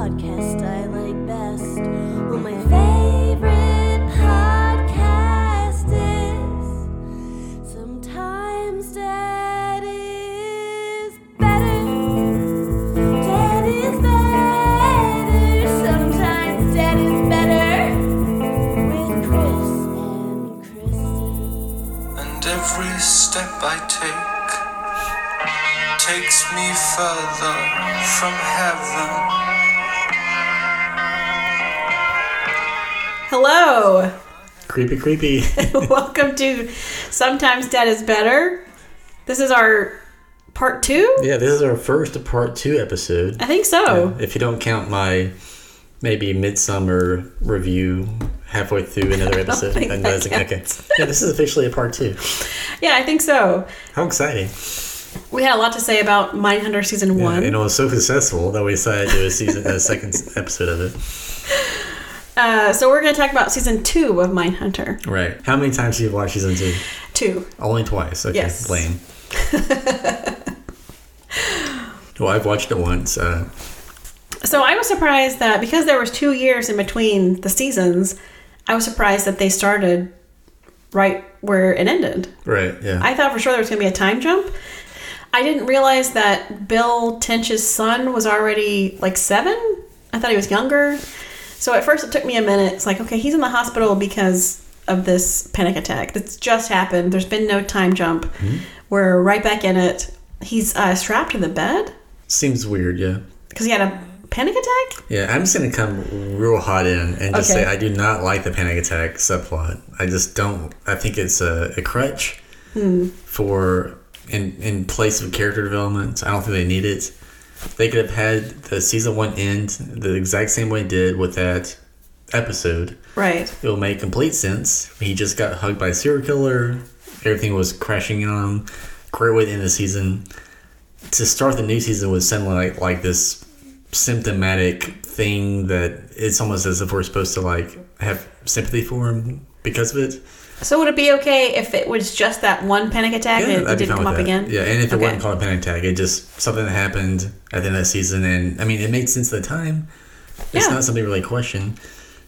podcast I like step I take takes me further from heaven. Hello. Creepy, creepy. Welcome to Sometimes Dead is Better. This is our part two? yeah, this is our first part two episode. I think so. If you don't count my maybe midsummer review halfway through another episode, think then okay. Yeah, this is officially a part two. Yeah, I think so. How exciting! We had a lot to say about Mindhunter season Yeah, one. and it was so successful that we decided to do a season, a second episode of it. Uh, so we're going to talk about season two of Mindhunter. Right. How many times have you watched season two? Two. Only twice. Okay. Yes. Lame. well, I've watched it once. Uh, So I was surprised that because there was two years in between the seasons, I was surprised that they started right where it ended. right. Yeah. I thought for sure there was going to be a time jump. I didn't realize that Bill Tench's son was already like seven. I thought he was younger. So at first it took me a minute. It's like, okay, he's in the hospital because of this panic attack that's just happened. There's been no time jump. We're right back in it. He's uh, strapped to the bed Seems weird. Yeah. because he had a panic attack. Yeah, I'm just gonna come real hot in and just Okay. say I do not like the panic attack subplot. I just don't. I think it's a, a crutch hmm. for in in place of character development. I don't think they need it. They could have had the season one end the exact same way it did with that episode. Right. It will make complete sense. He just got hugged by a serial killer. Everything was crashing on him. Great way to end the season. To start the new season with something like like this symptomatic thing that it's almost as if we're supposed to like have sympathy for him because of it. So would it be okay if it was just that one panic attack and it, I'd didn't come up that. again? Yeah, and if it Okay. wasn't called a panic attack, it just something that happened at the end of the season, and I mean, it made sense at the time. It's Yeah. not something to really question,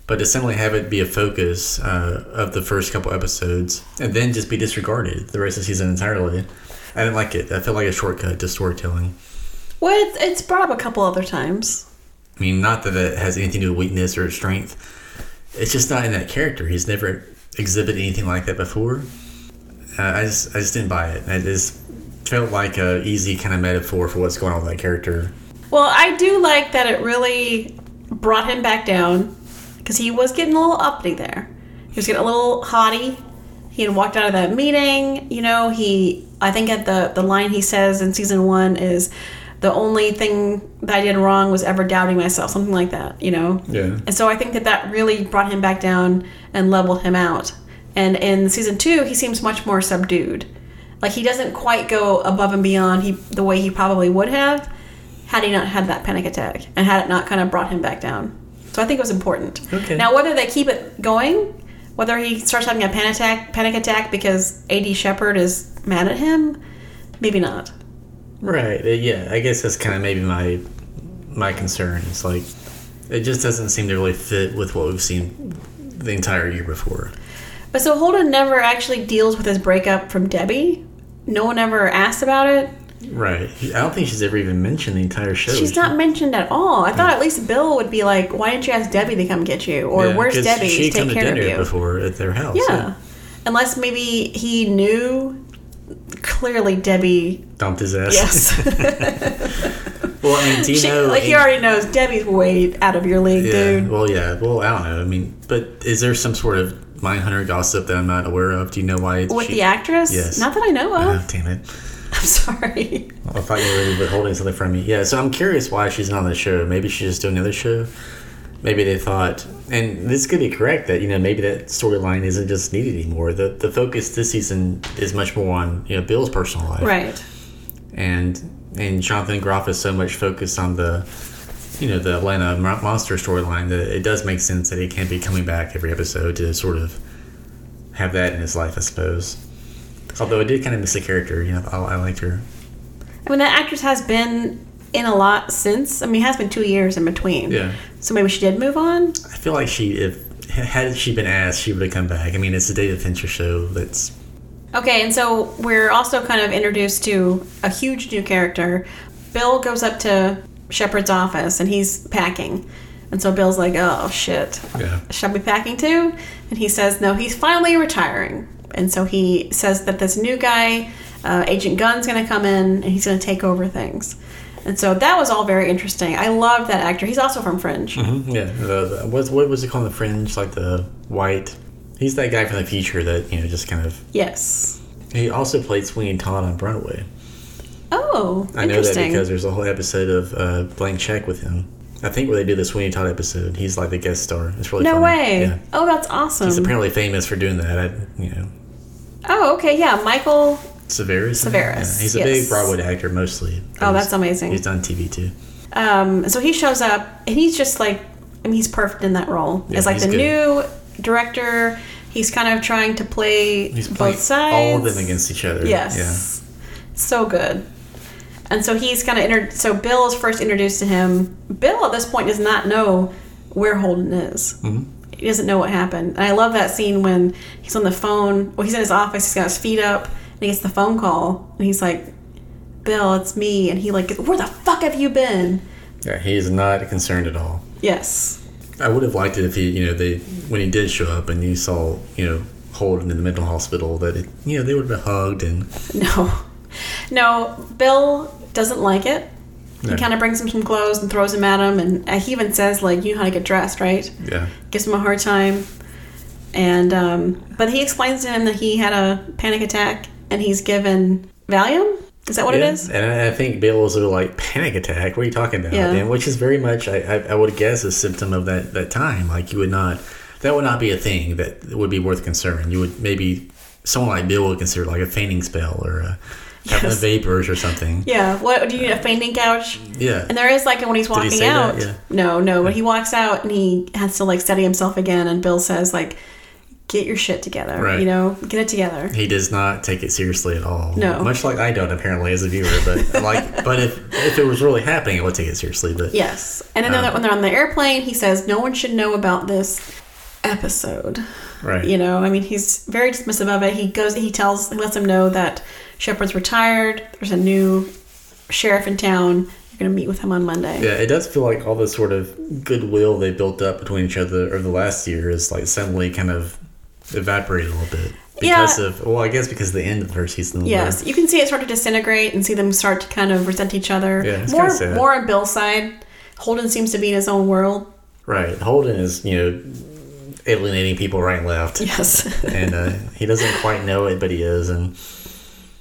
but to simply have it be a focus uh, of the first couple episodes, and then just be disregarded the rest of the season entirely, I didn't like it. I felt like a shortcut to storytelling. Well, it's, it's brought up a couple other times. I mean, not that it has anything to do with weakness or strength. It's just not in that character. He's never exhibited anything like that before. Uh, I just, I just didn't buy it. I just felt like a easy kind of metaphor for what's going on with that character. Well, I do like that it really brought him back down because he was getting a little uppity there. He was getting a little haughty. He had walked out of that meeting. You know, he, I think at the, the line he says in season one is, the only thing that I did wrong was ever doubting myself, something like that, you know? Yeah. And so I think that that really brought him back down and leveled him out. And in season two, he seems much more subdued. Like he doesn't quite go above and beyond he, the way he probably would have had he not had that panic attack and had it not kind of brought him back down. So I think it was important. Okay. Now whether they keep it going, whether he starts having a panic attack, panic attack because A.D. Shepard is mad at him, maybe not. Right. Yeah. I guess that's kind of maybe my my concern. It's like it just doesn't seem to really fit with what we've seen the entire year before. But so Holden never actually deals with his breakup from Debbie. No one ever asked about it. Right. I don't think she's ever even mentioned the entire show. She's not mentioned at all. I thought at least Bill would be like, "Why didn't you ask Debbie to come get you?" Or Yeah, "Where's Debbie She to come take to care of you?" before at their house. Yeah, unless maybe he knew. Clearly, Debbie. Dumped his ass. Yes, well, I mean, do you she, know? like he already knows Debbie's way out of your league, yeah. dude. Well, yeah. Well, I don't know. I mean, but is there some sort of Mindhunter gossip that I'm not aware of? Do you know why? With she, the actress, Yes. not that I know of. Oh, damn it. I'm sorry. I thought you were holding something from me. Yeah, so I'm curious why she's not on the show. Maybe she's just doing another show. Maybe they thought, and this could be correct that you know maybe that storyline isn't just needed anymore. The the focus this season is much more on you know Bill's personal life, Right. and and Jonathan Groff is so much focused on the you know the Atlanta monster storyline that it does make sense that he can't be coming back every episode to sort of have that in his life, I suppose. Although I did kind of miss the character. You know, I, I liked her. I mean, that actress has been in a lot since. I mean, it has been two years in between. Yeah. So maybe she did move on. I feel like she, if had she been asked, she would have come back. I mean, it's a David Fincher show. That's Okay, and so we're also kind of introduced to a huge new character. Bill goes up to Shepard's office and he's packing. And so Bill's like, oh shit. yeah. Should I be packing too? And he says, no, he's finally retiring. And so he says that this new guy, uh, Agent Gunn's going to come in and he's going to take over things. And so that was all very interesting. I loved that actor. He's also from Fringe. Mhm, Yeah. The, the, what, what was it called? The Fringe, like the white. He's that guy from the future that you know just kind of. Yes. He also played Sweeney Todd on Broadway. Oh, I know that because there's a whole episode of uh, Blank Check with him. I think where they do the Sweeney Todd episode, he's like the guest star. It's really no funny. way. Yeah. Oh, that's awesome. He's apparently famous for doing that. I, you know, oh, okay. Yeah, Michael. Cerveris. Cerveris, Yeah, he's a yes. big Broadway actor mostly. Oh, that's amazing. He's done TV too. Um, so he shows up and he's just like, I mean, he's perfect in that role. Yeah, As like the good. new director, he's kind of trying to play He's both sides. all of them against each other. Yes. Yeah. So good. And so he's kind of inter- so Bill is first introduced to him. Bill at this point does not know where Holden is. Mhm. He doesn't know what happened. And I love that scene when he's on the phone. Well, he's in his office. He's got his feet up, he gets the phone call, and he's like, "Bill, it's me." And he like, "Where the fuck have you been?" Yeah. he's not concerned at all. Yes. I would have liked it if he, you know, they when he did show up and you saw, you know, Holden in the mental hospital that it, you know, they would have been hugged and No. No, Bill doesn't like it. He No. kind of brings him some clothes and throws them at him, and uh, he even says, like, you know how to get dressed, right? yeah, Gives him a hard time. And, um, but he explains to him that he had a panic attack and he's given Valium? Is that what Yeah, it is? And I think Bill was sort of like panic attack. What are you talking about? Yeah. And which is very much, I, I, I would guess, a symptom of that that time. Like you would not, that would not be a thing that would be worth concern. You would maybe someone like Bill would consider like a fainting spell or a, Yes. vapors or something. Yeah. What do you need a fainting couch? Yeah. And there is like when he's he walking say that? out. Yeah. No, no. When he walks out and he has to like steady himself again, and Bill says like, "Get your shit together. Right. You know, get it together." He does not take it seriously at all. No. Much like I don't apparently as a viewer, but like, but if if it was really happening, I would take it seriously. But Yes. And then Um, when they're on the airplane, he says, "No one should know about this episode." right, You know, I mean, he's very dismissive of it. He goes, he tells, he lets him know that Shepard's retired. There's a new sheriff in town. You're gonna meet with him on Monday. Yeah, it does feel like all the sort of goodwill they built up between each other over the last year is like suddenly kind of evaporated a little bit because Yeah. of well, I guess because of the end of the first season. Yes, you can see it start to disintegrate and see them start to kind of resent each other. Yeah, more, more on Bill's side. Holden seems to be in his own world. right. Holden is you know alienating people right and left, Yes. and uh, he doesn't quite know it, but he is, and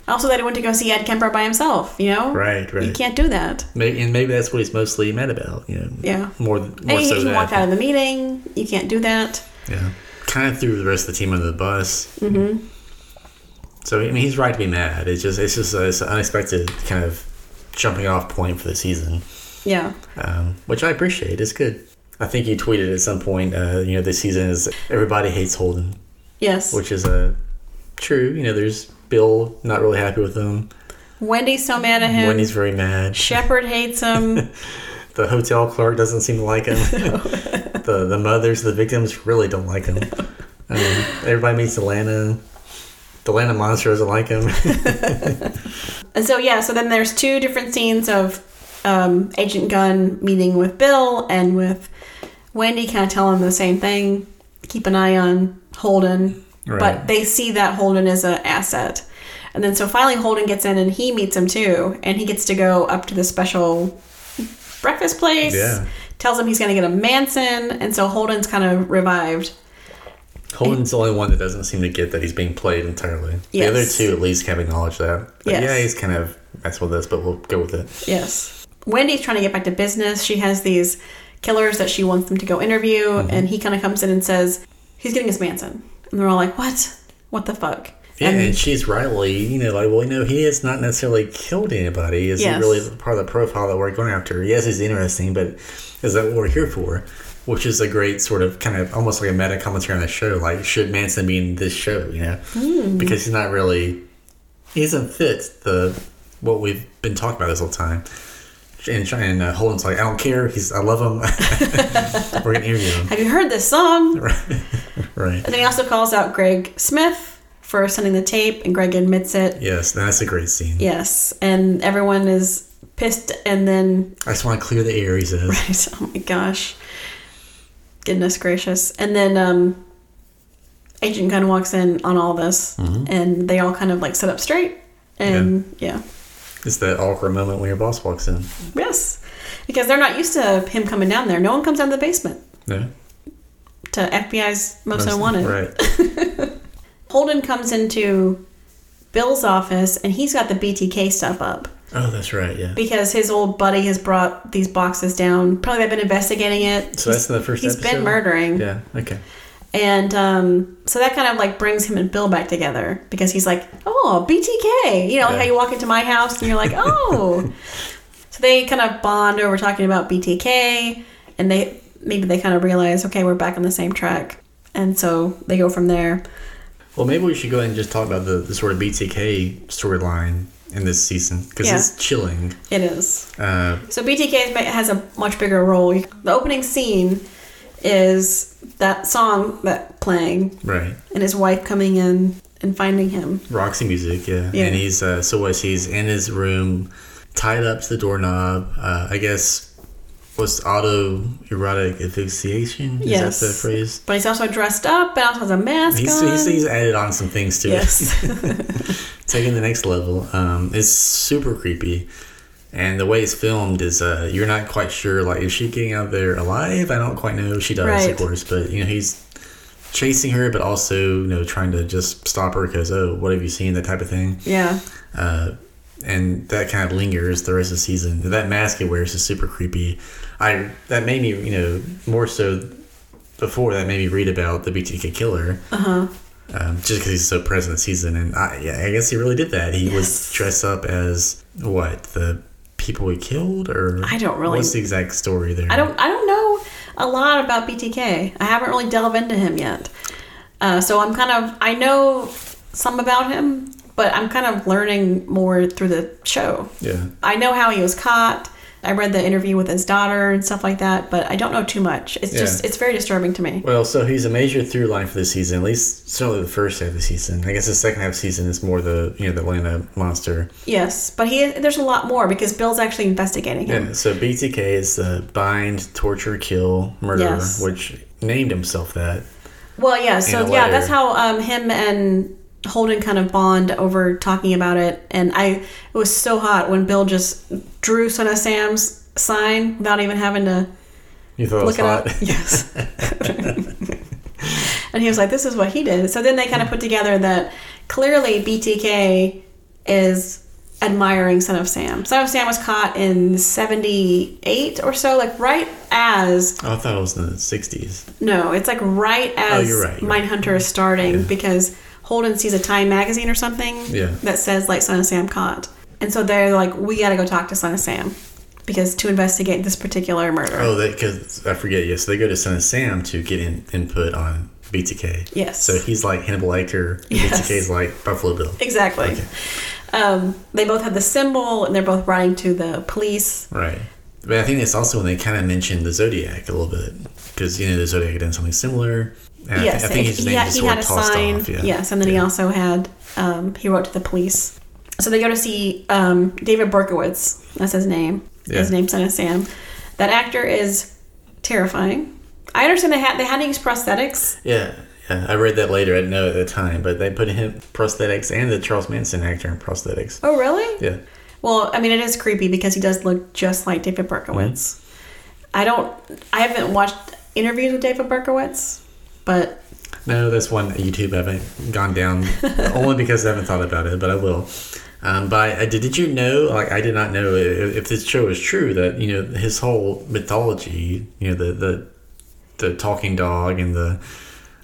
also, that he went to go see Ed Kemper by himself. You know, right, right. You can't do that. Maybe, and maybe that's what he's mostly mad about. You know, Yeah. more more And so even that. walked out of the meeting. You can't do that. Yeah, kind of threw the rest of the team under the bus. Mm-hmm. So I mean, he's right to be mad. It's just it's just a, it's an unexpected kind of jumping off point for the season, Yeah. um, which I appreciate. It's good. I think you tweeted at some point, uh, you know, this season is everybody hates Holden, Yes. which is uh, true. You know, there's Bill not really happy with him. Wendy's so mad at him. Wendy's very mad. Shepard hates him. The hotel clerk doesn't seem to like him. the the mothers, the victims, really don't like him. I mean, everybody meets Atlanta. The Atlanta monster doesn't like him. and so yeah, so then there's two different scenes of um, Agent Gunn meeting with Bill and with Wendy, kind of telling him the same thing. Keep an eye on Holden, Right. but they see that Holden is an asset. And then so finally Holden gets in and he meets him too, and he gets to go up to the special breakfast place. Yeah. Tells him he's going to get a Manson, and so Holden's kind of revived. Holden's the only one that doesn't seem to get that he's being played entirely. The other two at least have acknowledged that. But Yes. yeah, he's kind of messed with this, but we'll go with it. Yes. Wendy's trying to get back to business. She has these killers that she wants them to go interview, Mm-hmm. and he kind of comes in and says, He's getting his Manson. And they're all like, What? What the fuck? Yeah, and, And she's rightly, you know, like, well, you know, he has not necessarily killed anybody. Is Yes. he really part of the profile that we're going after? Yes, he's interesting, but is that what we're here for? Which is a great sort of kind of almost like a meta commentary on the show. Like, should Manson be in this show? You know, Hmm. because he's not really he doesn't fit the what we've been talking about this whole time. And trying uh, Holden's like, I don't care. He's, I love him. We're gonna interview him. Have you heard this song? Right. And then he also calls out Gregg Smith for sending the tape, and Gregg admits it. Yes, that's a great scene. Yes, and everyone is pissed, and then I just want to clear the air. He says. Right. Oh my gosh. Goodness gracious. And then um Agent kind of walks in on all this and they all kind of like sit up straight and yeah. It's that awkward moment when your boss walks in. Yes. Because they're not used to him coming down there. No one comes down to the basement Yeah. to FBI's most unwanted. Right. Holden comes into Bill's office and he's got the BTK stuff up Oh, that's right. Yeah. because his old buddy has brought these boxes down. Probably they've been investigating it. So that's the first He's episode? been murdering. Yeah. Okay. And um, so that kind of like brings him and Bill back together because he's like, oh, BTK. You know, Yeah. how you walk into my house and you're like, oh. so they kind of bond over talking about BTK and they maybe they kind of realize, okay, we're back on the same track. And so they go from there. Well, maybe we should go ahead and just talk about the, the sort of BTK storyline in this season because Yeah. it's chilling. It is. Uh, So BTK has a much bigger role. The opening scene is that song that playing right. and his wife coming in and finding him. Roxy music, yeah. Yeah. And he's uh, so what? He's in his room, tied up to the doorknob. Uh, I guess was auto erotic asphyxiation. Is Yes. that the phrase? But he's also dressed up and also has a mask He's, he's, he's added on some things to yes. it, taking the next level. Um, it's super creepy, and the way it's filmed is uh, you're not quite sure. Like, is she getting out there alive? I don't quite know. She does, Right. of course, but you know he's chasing her, but also you know trying to just stop her because oh, what have you seen? That type of thing. yeah. Uh, and that kind of lingers the rest of the season. That mask he wears is super creepy. I that made me you know more so before that made me read about the BTK killer. Uh huh. Um, just because he's so present this season, and I, yeah, I guess he really did that. He was dressed up as what the people he killed, or I don't really- What's the exact story there? I don't. I don't know a lot about BTK. I haven't really delved into him yet. Uh, so I'm kind of. I know some about him, but I'm kind of learning more through the show. Yeah, I know how he was caught. I read the interview with his daughter and stuff like that, but I don't know too much. It's just it's very disturbing to me. Well, so he's a major through line for the season. At least certainly the first half of the season. I guess the second half of the season is more the you know the Atlanta monster. Yes, but he there's a lot more because Bill's actually investigating him. Yeah. So BTK is the bind, torture, kill, murder, Yes. which named himself that. Well, yeah. So yeah, that's how um, him and Holden kind of bond over talking about it. And I it was so hot when Bill just drew Son of Sam's sign without even having to You thought look it was hot. up. Yes. and he was like, "This is what he did." So then they kind of put together that clearly BTK is admiring Son of Sam. Son of Sam was caught in '78 or so, like right as Oh, I thought it was in the '60s. no, it's like right as Oh, you're right, you're right. Mindhunter is starting because Holden sees a Time magazine or something Yeah. that says like Son of Sam caught, and so they're like, we got to go talk to Son of Sam because to investigate this particular murder. Oh, because I forget. Yes, they go to Son of Sam to get in, input on BTK. Yes. So he's like Hannibal Lecter. Yes. BTK is like Buffalo Bill. Exactly. Um, they both have the symbol, and they're both writing to the police. Right. But I think it's also when they kind of mentioned the Zodiac a little bit because you know the Zodiac had done something similar. And I thi- yes, I, think his he, name had, is he had a sign. off. Yeah. Yes, and then he also had um, he wrote to the police. So they go to see um, David Berkowitz. That's his name. His Yeah. name's Son of Sam. That actor is terrifying. I understand they had they had to use prosthetics. Yeah. Yeah. I read that later. I didn't know at the time, but they put him prosthetics and the Charles Manson actor in prosthetics. Oh, really? Yeah. Well, I mean, it is creepy because he does look just like David Berkowitz. I don't. I haven't watched interviews with David Berkowitz, but No, that's one YouTube I haven't gone down only because I haven't thought about it, but I will. Um, but I, did, did you know? Like, I did not know if, if this show is true that you know his whole mythology. You know the the the talking dog and the.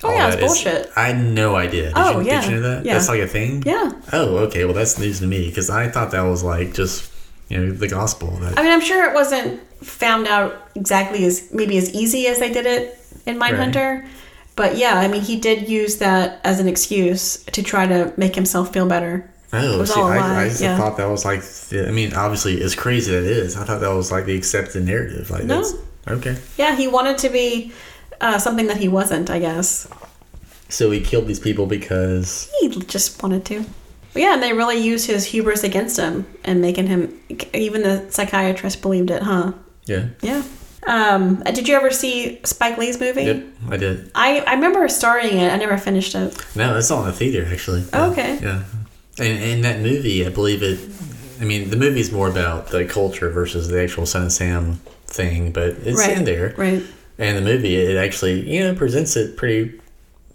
Oh, yeah, it's is- bullshit. I had no idea. Did Oh, you, yeah, Did you know that? yeah. That's like a thing. yeah. Oh, okay. Well, that's news to me because I thought that was like just you know the gospel. That I mean, I'm sure it wasn't found out exactly as maybe as easy as they did it in Mindhunter. But yeah, I mean, he did use that as an excuse to try to make himself feel better Oh, see, I, I just yeah. thought that was like, I mean, obviously, as crazy it is, I thought that was like the accepted narrative. Like, No. that's okay. Yeah, he wanted to be uh, something that he wasn't, I guess. So he killed these people because He just wanted to. But yeah, and they really used his hubris against him and making him. Even the psychiatrist believed it, huh? yeah, Yeah. Um, did you ever see Spike Lee's movie? yep, I did. I, I remember starting it. I never finished it. No, that's all in the theater actually. Oh, okay. Yeah, and in that movie, I believe it. I mean, the movie's more about the culture versus the actual Son of Sam thing, but it's Right. in there. Right. And the movie, it actually, you know, presents it pretty,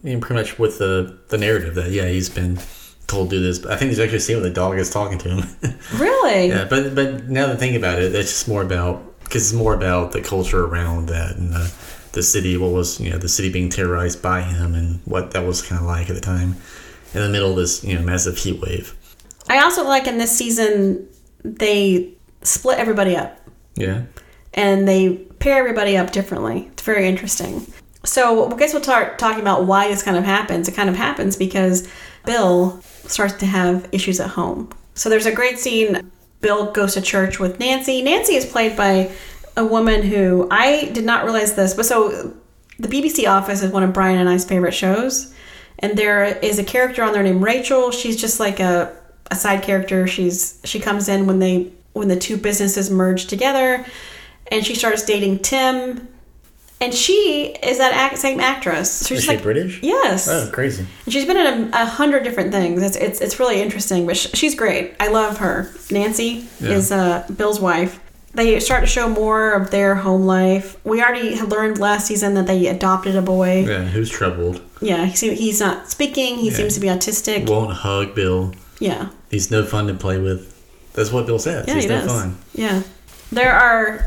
you know, pretty much with the the narrative that yeah, he's been told to do this. But I think there's actually a scene where the dog is talking to him. Really? yeah, but but now that I think about it, it's just more about because it's more about the culture around that and the the city, what was you know the city being terrorized by him and what that was kind of like at the time, in the middle of this you know massive heat wave. I also like in this season they split everybody up Yeah. and they pair everybody up differently. It's very interesting. So I guess we'll start talking about why this kind of happens. It kind of happens because Bill starts to have issues at home. So there's a great scene. Bill goes to church with Nancy. Nancy is played by a woman who I did not realize this, but so the BBC Office is one of Brian and I's favorite shows, and there is a character on there named Rachel. She's just like a, a side character. She's she comes in when they when the two businesses merge together, and she starts dating Tim, and she is that act, same actress. She's Is she like British? yes, Oh, crazy. and she's been in a, a hundred different things. It's, it's it's really interesting, but sh- she's great. I love her. Nancy Yeah. is uh, Bill's wife. They start to show more of their home life. We already had learned last season that they adopted a boy. Yeah, who's troubled? Yeah, he he's not speaking. He Yeah. seems to be autistic. Won't hug Bill. yeah, He's no fun to play with. That's what Bill says. yeah, He's he no does. fun. Yeah, there are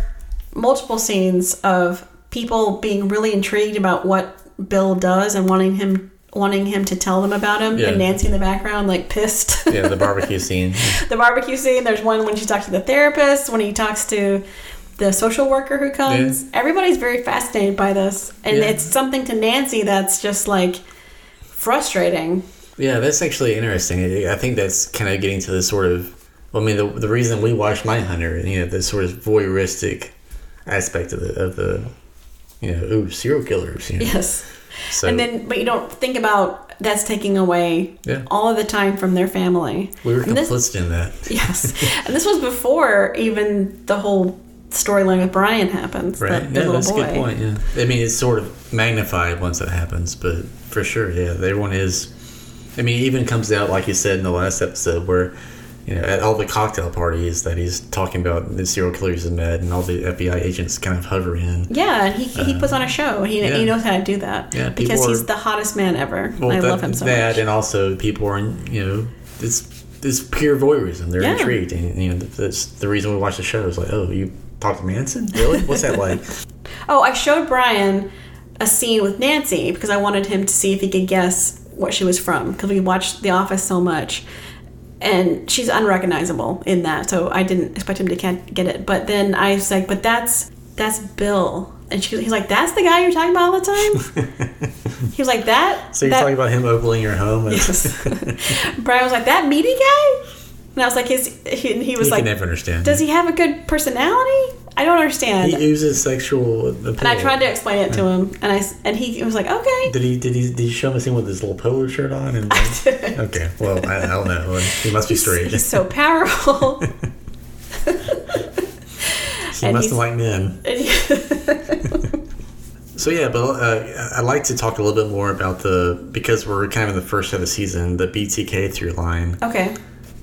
multiple scenes of people being really intrigued about what Bill does and wanting him wanting him to tell them about him. Yeah. And Nancy in the background, like pissed. Yeah, the barbecue scene. the barbecue scene. There's one when she talks to the therapist, when he talks to the social worker who comes. Everybody's very fascinated by this. And Yeah. it's something to Nancy that's just like frustrating. Yeah, that's actually interesting. I I think that's kind of getting to the sort of. I mean, the, the reason we watch Mindhunter, you know, the sort of voyeuristic aspect of the of the, you know, ooh, serial killers. You know? Yes. So and then, but you don't think about that's taking away Yeah. all of the time from their family. we were and this- complicit in that. Yes. and this was before even the whole storyline with Brian happens. Right. Yeah, that's boy. a good point. Yeah. I mean, it's sort of magnified once it happens, but for sure, yeah, everyone is. I mean, it even comes out like you said in the last episode, where you know at all the cocktail parties that he's talking about the serial killers he's met, and all the FBI agents kind of hover in. Yeah, and he, he puts on a show. He, Uh, yeah. he knows how to do that. Yeah, because people he's the hottest man ever. Well, I that, love him so that much. and also people are, you know, it's it's pure voyeurism. They're Yeah. intrigued, and you know that's the reason we watch the show. Is like, oh, you talked to Manson? Really? What's that like? Oh, I showed Brian a scene with Nancy because I wanted him to see if he could guess what she was from because we watched The Office so much. And she's unrecognizable in that, so I didn't expect him to get it. But then I was like, "But that's that's Bill," and she, he's like, "That's the guy you're talking about all the time." he was like, "That." So you're that, talking about him opening your home? Yes. Brian was like, "That meaty guy," and I was like, "His." He, and he was you like, never understand. "Does he have a good personality?" I don't understand. He uses sexual appeal. and I tried to explain it to him, and I and he was like, "Okay." Did he? Did he? Did you show him a scene with his little polo shirt on? And did. okay, well, I, I don't know. He must be straight. He's so powerful. he and must liked men. So yeah, but uh, I'd like to talk a little bit more about the because we're kind of in the first of the season, the BTK through line. okay.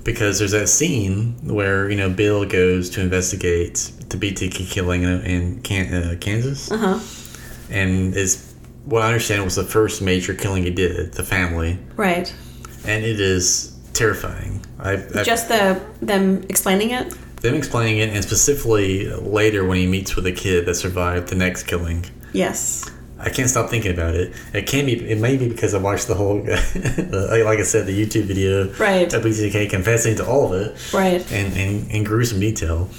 Because there's that scene where you know Bill goes to investigate the BTK killing in, in Can- uh, Kansas, Uh huh. and is what I understand was the first major killing he did, the family, Right. and it is terrifying. I've, I've Just the them explaining it. them explaining it, and specifically later when he meets with a kid that survived the next killing. Yes. I can't stop thinking about it. It can be. It may be because I watched the whole, like I said, the YouTube video Right. of BTK confessing to all of it. Right. and, and in gruesome detail.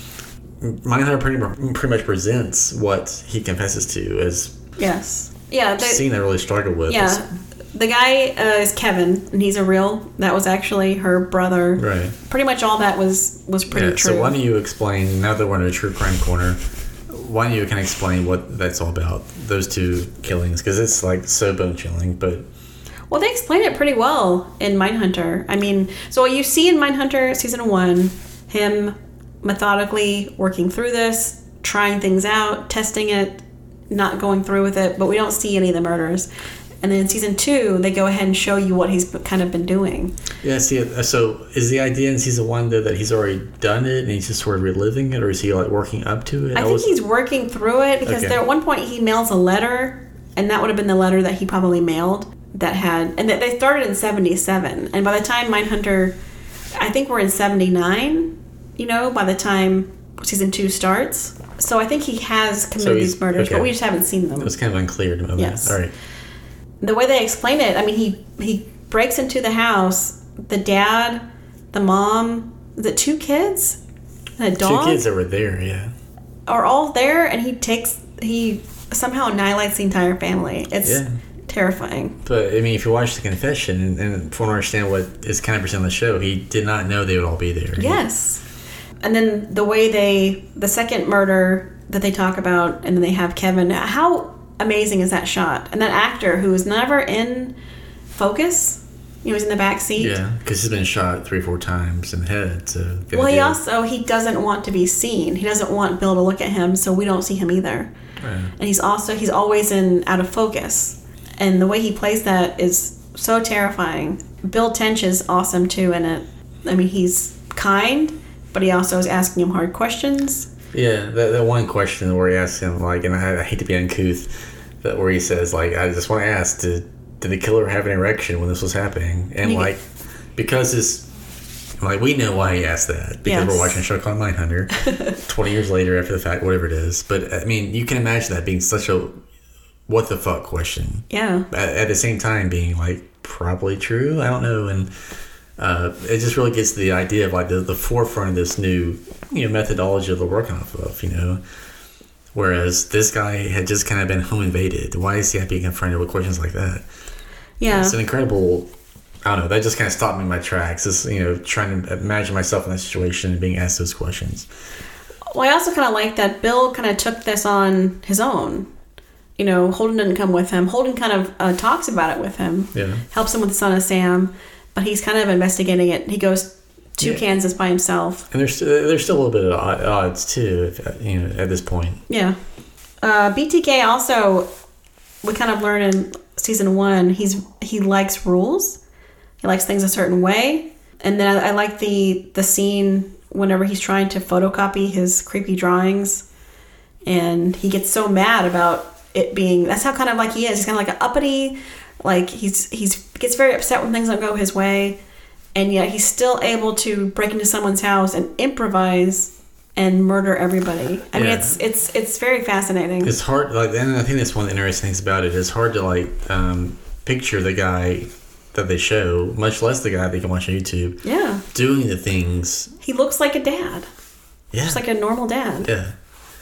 Mindhunter pretty, pretty much presents what he confesses to as Yes. Yeah. a They, scene I really struggled with. yeah. It's- the guy uh, is Kevin, and he's a real. That was actually her brother. Right. Pretty much all that was was pretty Yeah, true. so why don't you explain, now that we're in a true crime corner, why don't you kind of explain what that's all about, those two killings? Because it's like so bone chilling, but Well, they explain it pretty well in Mindhunter. I mean, so what you see in Mindhunter season one, him methodically working through this, trying things out, testing it, not going through with it, but we don't see any of the murders. And then in season two, they go ahead and show you what he's kind of been doing. yeah, see, uh, so is the idea in season one though that he's already done it and he's just sort of reliving it, or is he like working up to it? I think was- he's working through it because Okay. there at one point he mails a letter, and that would have been the letter that he probably mailed that had, and that they started in '77, and by the time Mindhunter, I think we're in '79. You know, by the time season two starts, so I think he has committed he's- these murders, okay. but we just haven't seen them. It was kind of unclear to me. Yes. All right. The way they explain it, I mean, he he breaks into the house. The dad, the mom, the two kids, and a dog Two kids that were there, yeah. are all there, and he takes he somehow annihilates the entire family. It's Yeah. terrifying. But I mean, if you watch the confession and, and I understand what is kind of presented on the show, he did not know they would all be there. Yes. And then the way they the second murder that they talk about, and then they have Kevin. How amazing is that shot? And that actor who is never in focus. He was in the back seat. Yeah, because he's been shot three, four times in the head. So Well, he also he doesn't want to be seen. He doesn't want Bill to look at him, so we don't see him either. Right. And he's also he's always in out of focus. And the way he plays that is so terrifying. Bill Tench is awesome too in it. I mean, he's kind, but he also is asking him hard questions. Yeah, that, that one question where he asks him like, and I, I hate to be uncouth, that where he says like, I just want to ask, did did the killer have an erection when this was happening? And like, because this, like we know why he asked that because Yes. we're watching a show called Mindhunter, twenty years later after the fact, whatever it is. But I mean, you can imagine that being such a what the fuck question. Yeah. at, at the same time being like probably true. I don't know, and uh, it just really gets to the idea of like the, the forefront of this new you know methodology that they're working off of. You know, whereas this guy had just kind of been home invaded. Why is he being confronted with questions like that? Yeah. It's an incredible. I don't know. That just kind of stopped me in my tracks. Just you know, trying to imagine myself in that situation and being asked those questions. Well, I also kind of like that Bill kind of took this on his own. You know, Holden didn't come with him. Holden kind of uh, talks about it with him. Yeah. Helps him with the son of Sam, but he's kind of investigating it. He goes to Yeah. Kansas by himself. And there's there's still a little bit of odds too. If, you know, at this point. Yeah. Uh, BTK also, we kind of learn in season one, he's he likes rules. He likes things a certain way. And then I, I like the the scene whenever he's trying to photocopy his creepy drawings, and he gets so mad about it being. That's how kind of like he is. He's kind of like an uppity. Like he's he's gets very upset when things don't go his way, and yet he's still able to break into someone's house and improvise and murder everybody. I mean, it's it's it's very fascinating. It's hard, like, and I think that's one of the interesting things about it. It's hard to like um, picture the guy that they show, much less the guy that you can watch on YouTube, yeah, doing the things. he looks like a dad, Yeah, just like a normal dad. yeah.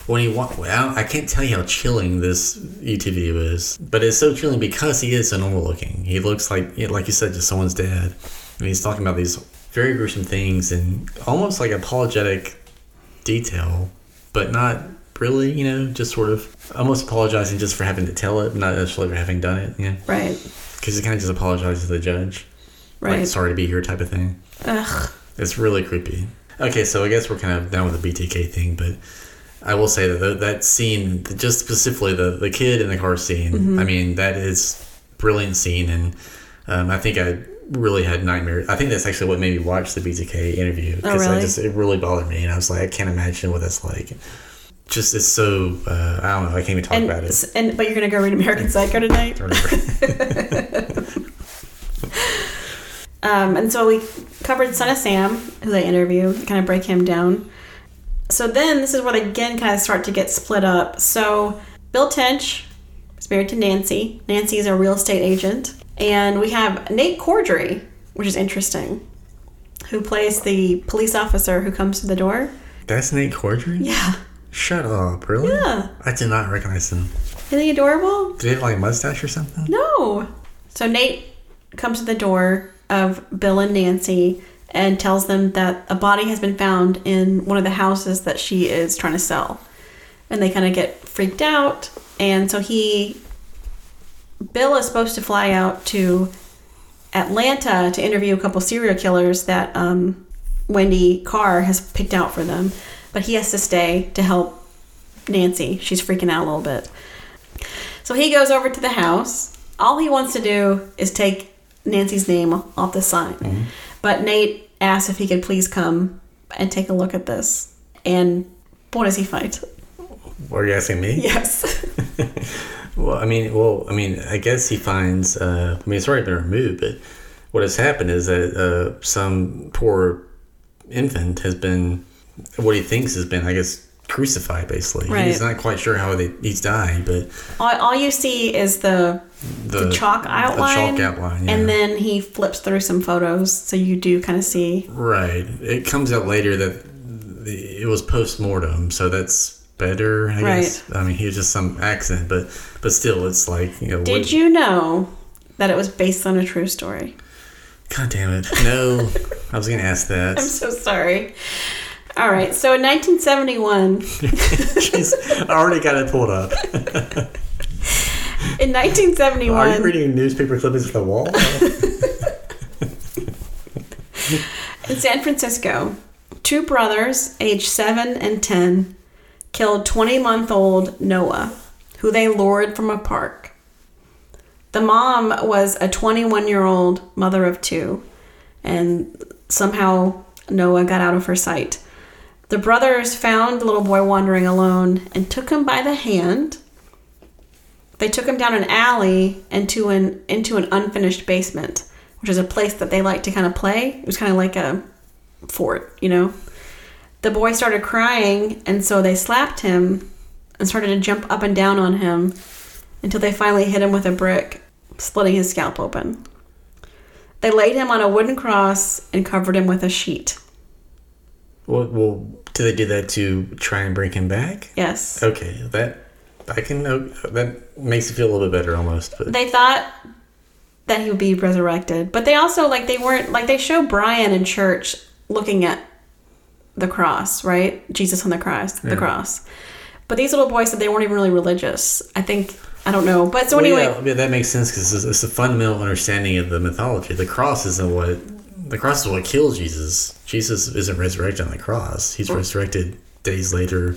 When he wa- well, I can't tell you how chilling this YouTube video is, but it's so chilling because he is so normal looking. He looks like, you know, like you said, just someone's dad, and he's talking about these very gruesome things and almost like apologetic detail, but not really. You know, just sort of almost apologizing just for having to tell it, not necessarily for having done it. You know. Right, Because he kind of just apologizes to the judge. right. Like, sorry to be here type of thing. Ugh. It's really creepy. Okay, so I guess we're kind of done with the BTK thing, but I will say that that scene, just specifically the, the kid in the car scene, Mm-hmm. I mean, that is brilliant scene. And um, I think I really had nightmares. I think that's actually what made me watch the BTK interview. Oh, I really? just, it really bothered me. And I was like, I can't imagine what that's like. Just, it's so, uh, I don't know, I can't even talk And, about it. and but you're gonna go read American Psycho tonight. Um, and so we covered Son of Sam, who they interview, kind of break him down. So then this is where they again kind of start to get split up. So Bill Tench is married to Nancy. Nancy is a real estate agent. And we have Nate Corddry, which is interesting, who plays the police officer who comes to the door. that's Nate Corddry? Yeah. Shut up, really? Yeah. I did not recognize him. Isn't he adorable? Did he have like a mustache or something? No. So Nate comes to the door of Bill and Nancy and tells them that a body has been found in one of the houses that she is trying to sell. And they kind of get freaked out. And so he, Bill is supposed to fly out to Atlanta to interview a couple serial killers that um, Wendy Carr has picked out for them. But he has to stay to help Nancy. She's freaking out a little bit. So he goes over to the house. All he wants to do is take Nancy's name off the sign. But Nate asks if he could please come and take a look at this. And what does he find? Are you asking me? Yes. Well, I mean, well, I mean, I guess he finds. Uh, I mean, it's already been removed, but what has happened is that uh, some poor infant has been, what he thinks has been, I guess, crucified. Basically, Right. he's not quite sure how they, he's dying, but all, all you see is the, the, the chalk outline. the chalk outline, yeah. And then he flips through some photos. So you do kind of see. right. It comes out later that the, it was post mortem, so that's better. I guess. I mean, he was just some accident, but but still, it's like you know. Did what- you know that it was based on a true story? God damn it! No, I was gonna ask that. I'm so sorry. All right. So in 1971, Jeez, I already got it pulled up. in 1971, Are you reading newspaper clippings at the wall? In San Francisco, two brothers, aged 7 and 10, killed 20 month old Noah, who they lured from a park. The mom was a 21 year old mother of two, and somehow Noah got out of her sight. The brothers found the little boy wandering alone and took him by the hand. They took him down an alley into an into an unfinished basement, which is a place that they like to kind of play. It was kind of like a fort, you know. The boy started crying, and so they slapped him and started to jump up and down on him until they finally hit him with a brick, splitting his scalp open. They laid him on a wooden cross and covered him with a sheet. Well, well, do they do that to try and bring him back? Yes. Okay, that I can know that makes it feel a little bit better almost. But They thought that he would be resurrected, but they also like they weren't like they show Brian in church looking at the cross, right? Jesus on the cross, the Yeah. cross. But these little boys said they weren't even really religious. I think I don't know, but so Well, anyway, yeah, yeah, that makes sense because it's, it's a fundamental understanding of the mythology. The cross isn't what the cross is what killed Jesus. Jesus isn't resurrected on the cross. He's resurrected days later,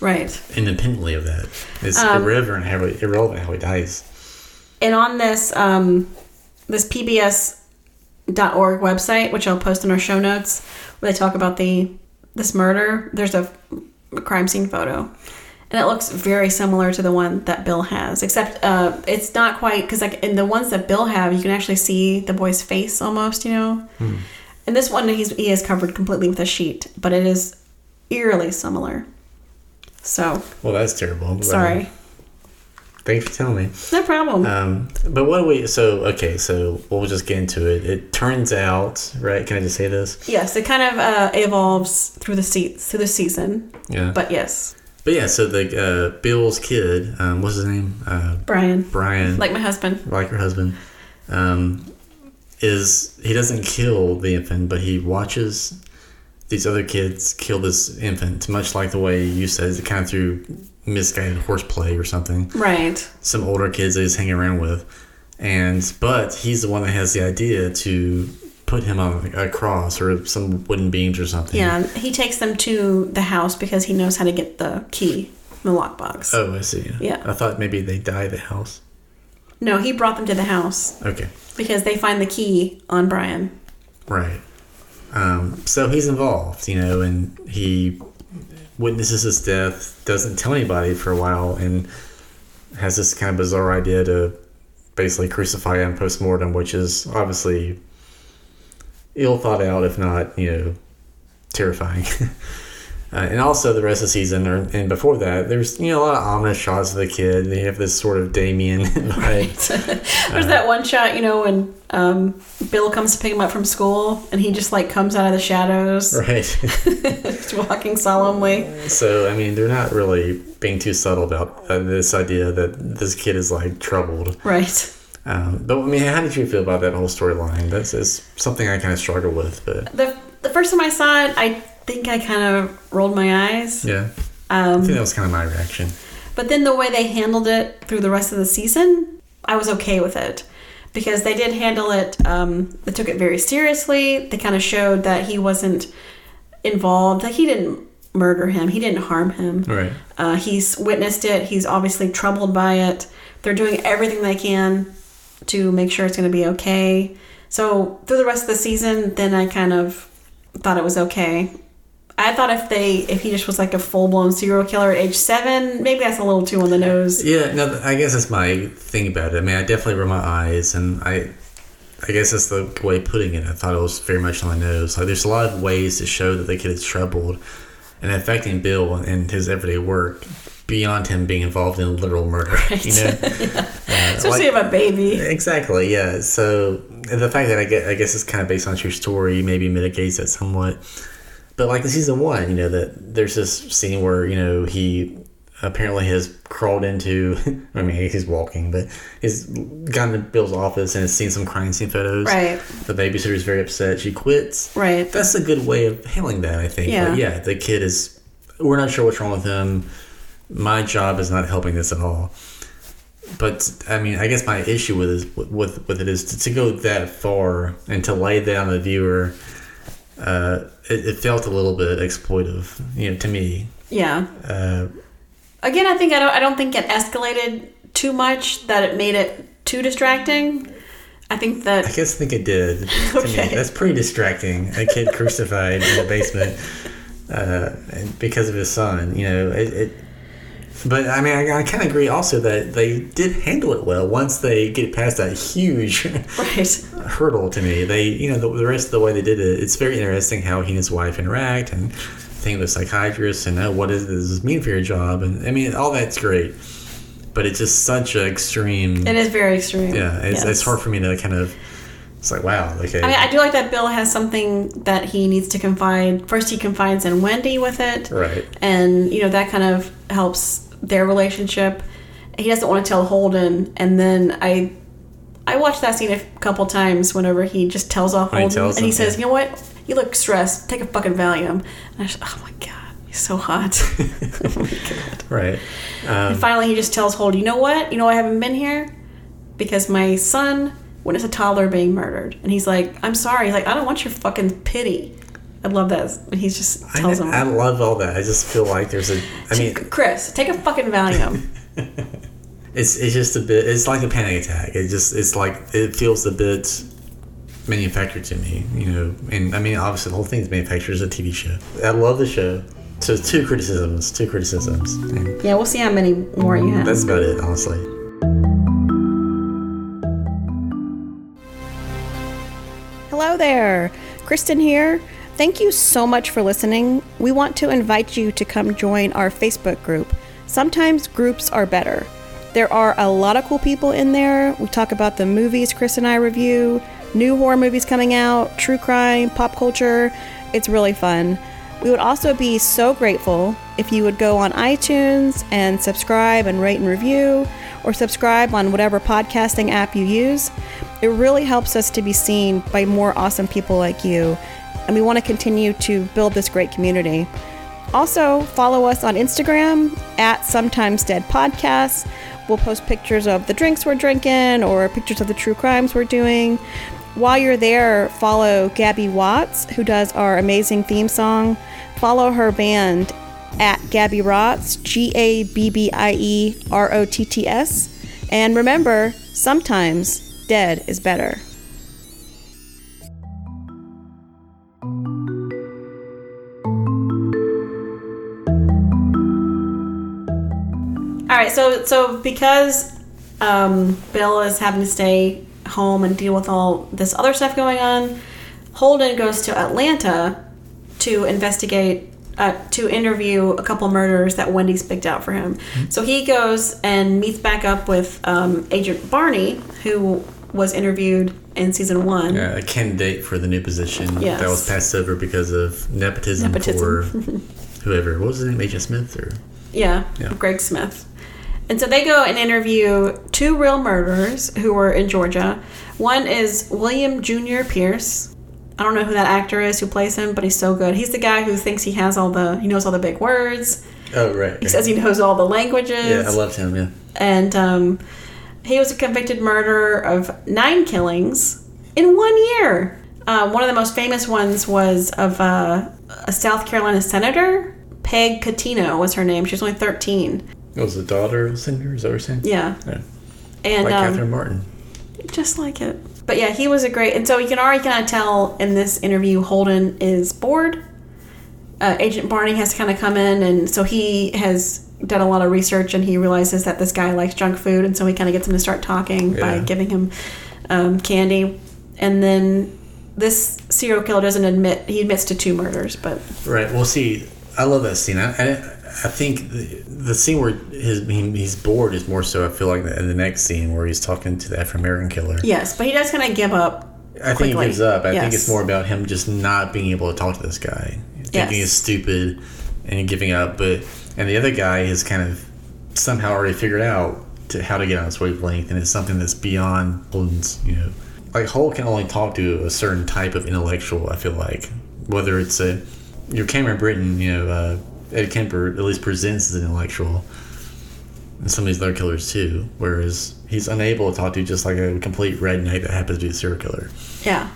right. independently of that. It's Um, irrelevant how he, irrelevant how he dies. And on this um, this PBS.org website, which I'll post in our show notes, where they talk about the this murder, there's a, a crime scene photo, and it looks very similar to the one that Bill has, except uh, it's not quite because like in the ones that Bill have, you can actually see the boy's face almost, you know. And this one, he's he is covered completely with a sheet, but it is eerily similar. So Well, that's terrible. sorry, Thanks for telling me. no problem. Um, but what do we? So okay, so we'll just get into it. It turns out, right? Can I just say this? Yes, it kind of uh, evolves through the se- through the season, Yeah. but yes, But yeah, so the uh, Bill's kid, um, what's his name? Uh, Brian, Brian, like my husband. like her husband, um, is he doesn't kill the infant, but he watches these other kids kill this infant, much like the way you said, kind of through misguided horseplay or something. Right. Some older kids that he's hanging around with, and but he's the one that has the idea to put him on a cross or some wooden beams or something. Yeah, he takes them to the house because he knows how to get the key, the lockbox. Oh, I see. Yeah. I thought maybe they die the house. No, he brought them to the house Okay. because they find the key on Brian. Right. Um, so he's involved, you know, and he witnesses his death, doesn't tell anybody for a while, and has this kind of bizarre idea to basically crucify him post mortem, which is obviously ill thought out, if not, you know, terrifying. uh, and also the rest of the season, or, and before that, there's you know a lot of ominous shots of the kid. They have this sort of Damien right. There's that one shot, you know, when um, Bill comes to pick him up from school and he just like comes out of the shadows, right. just walking solemnly. So I mean, they're not really being too subtle about uh, this idea that this kid is like troubled. Right. Um, but I mean, how did you feel about that whole storyline? That's is something I kind of struggle with, but The the first time I saw it, I think I kind of rolled my eyes. yeah, I Um, think that was kind of my reaction. But then the way they handled it through the rest of the season, I was okay with it. Because they did handle it, um, they took it very seriously. They kind of showed that he wasn't involved. Like, he didn't murder him, he didn't harm him. Right. Uh, he's witnessed it, he's obviously troubled by it. They're doing everything they can to make sure it's going to be okay. So, through the rest of the season, then I kind of thought it was okay. I thought if they if he just was like a full blown serial killer at age seven, maybe that's a little too on the nose. Yeah, no, I guess that's my thing about it. I mean, I definitely rolled my eyes, and I, I guess that's the way of putting it. I thought it was very much on the nose. Like, there's a lot of ways to show that the kid is troubled and affecting Bill and his everyday work beyond him being involved in literal murder. You know, Uh, Especially like- of a baby. Exactly. Yeah. So the fact that I get, I guess it's kind of based on true story, maybe mitigates that somewhat. But like in season one, you know that there's this scene where you know he apparently has crawled into. I mean, he's walking, but he's gone to Bill's office and has seen some crime scene photos. Right. The babysitter's very upset. She quits. Right. That's a good way of handling that, I think. Yeah. But yeah, the kid is. We're not sure what's wrong with him. My job is not helping this at all. But I mean, I guess my issue with is, with with it is to, to go that far and to lay that on the viewer. Uh, it, it felt a little bit exploitive, you know, to me. Yeah. Uh, Again, I think I don't. I don't think it escalated too much that it made it too distracting. I think that. I guess I think it did. Okay. that's pretty distracting. A kid crucified in the basement uh, because of his son. You know, it. it but I mean, I, I kind of agree also that they did handle it well once they get past that huge right. hurdle to me. They, you know, the, the rest of the way they did it, it's very interesting how he and his wife interact and thing with psychiatrists and oh, what does this mean for your job? And I mean, all that's great, but it's just such an extreme. It is very extreme. Yeah, it's, Yes. it's hard for me to kind of. It's like wow, okay. I mean, I do like that Bill has something that he needs to confide. First, he confides in Wendy with it, Right. and you know that kind of helps their relationship. He doesn't want to tell Holden, and then I, I watched that scene a couple times. Whenever he just tells off When he Holden, tells and he him, says, yeah. "You know what? You look stressed. Take a fucking Valium." And I just, oh my god, he's so hot. oh my god. right. Um, And finally, he just tells Holden, "You know what? You know I haven't been here because my son witnessed a toddler being murdered." And he's like, "I'm sorry." He's like, "I don't want your fucking pity." I love that. And he just I, tells him, I love all that. I just feel like there's a. I mean, "Chris, take a fucking Valium." it's it's just a bit. It's like a panic attack. It just it's like it feels a bit manufactured to me. You know, and I mean, obviously the whole thing's manufactured as a TV show. I love the show. So two criticisms. Two criticisms. Yeah, we'll see how many more you mm, have. that's about it, honestly. Hello there, Kristen here. Thank you so much for listening. We want to invite you to come join our Facebook group. Sometimes groups are better. There are a lot of cool people in there. We talk about the movies Chris and I review, new horror movies coming out, true crime, pop culture. It's really fun. We would also be so grateful if you would go on iTunes and subscribe and rate and review, or subscribe on whatever podcasting app you use. It really helps us to be seen by more awesome people like you, and we want to continue to build this great community. Also, follow us on Instagram at Sometimes Dead Podcasts. We'll post pictures of the drinks we're drinking or pictures of the true crimes we're doing. While you're there, follow Gabbie Rotts, who does our amazing theme song. Follow her band at Gabbie Rotts, G A B B I E R O T T S. And remember, sometimes dead is better. All right, so so because um, Bill is having to stay home and deal with all this other stuff going on, Holden goes to Atlanta to investigate, uh, to interview a couple murders that Wendy's picked out for him. So he goes and meets back up with um, Agent Barney, who was interviewed in season one. Yeah, a candidate for the new position Yes. that was passed over because of nepotism, Nepotism. for whoever. What was his name? Agent Smith or Yeah, Yeah. Gregg Smith. And so they go and interview two real murderers who were in Georgia. One is William Jr. Pierce. I don't know who that actor is who plays him, but he's so good. He's the guy who thinks he has all the he knows all the big words. Oh right. He says he knows all the languages. Yeah, I loved him. Yeah. and um, he was a convicted murderer of nine killings in one year. Uh, one of the most famous ones was of uh, a South Carolina senator, Peg Cuttino was her name. She was only 13. Was the daughter of the senator? Is that what you're saying? Yeah. Yeah. And Like um, Catherine Martin. just like it. But yeah, he was a great. And so you can already kind of tell in this interview, Holden is bored. Uh, Agent Barney has to kind of come in, and so he has done a lot of research, and he realizes that this guy likes junk food, and so he kind of gets him to start talking by giving him um, candy, and then this serial killer doesn't admit he admits to two murders, but Right. We'll see, I love that scene. I, I, I think the, the scene where his he, he's bored is more so. I feel like in the next scene where he's talking to the African American killer. yes, but he does kind of give up. I think he gives up. I think it's more about him just not being able to talk to this guy, thinking Yes. he's stupid and giving up. But and the other guy has kind of somehow already figured out to how to get on his wavelength, and it's something that's beyond Holden's. You know, like Holt can only talk to a certain type of intellectual. I feel like whether it's a your Cameron Britton, you know, uh, Ed Kemper at least presents as an intellectual. And some of these other killers too, whereas he's unable to talk to just like a complete redneck that happens to be a serial killer. Yeah,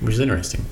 which is interesting.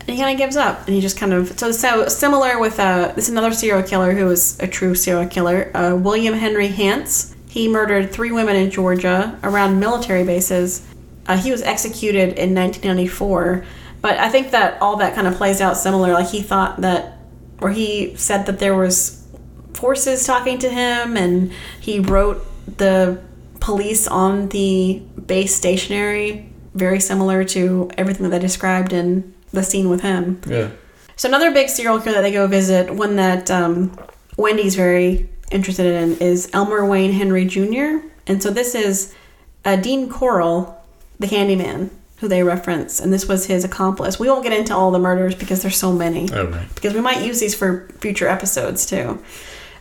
and he kind of gives up and he just kind of so so similar with uh this is another serial killer who was a true serial killer uh, william henry hance. He murdered three women in georgia around military bases. Uh, he was executed in 1994 but i think that all that kind of plays out similar. Like he thought that or he said that there was forces talking to him and he wrote the police on the base stationery very similar to everything that they described in the scene with him. Yeah. so another big serial killer that they go visit one that um, wendy's very interested in is elmer wayne henley jr and so this is uh, dean corll the handyman who they reference and this was his accomplice we won't get into all the murders because there's so many Oh right. because we might use these for future episodes too.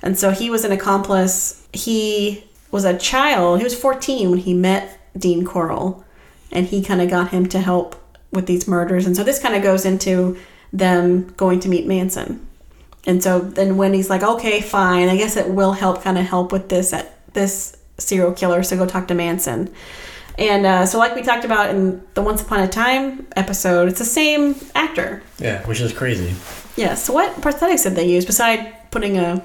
And so he was an accomplice. He was a child. He was 14 when he met Dean Corll, and he kind of got him to help with these murders. And so this kind of goes into them going to meet Manson. And so then Wendy's like, okay, fine. I guess it will help kind of help with this at this serial killer. So go talk to Manson. And uh, so, like we talked about in the Once Upon a Time episode, it's the same actor. Yeah, which is crazy. Yeah. So what prosthetics did they use beside putting a?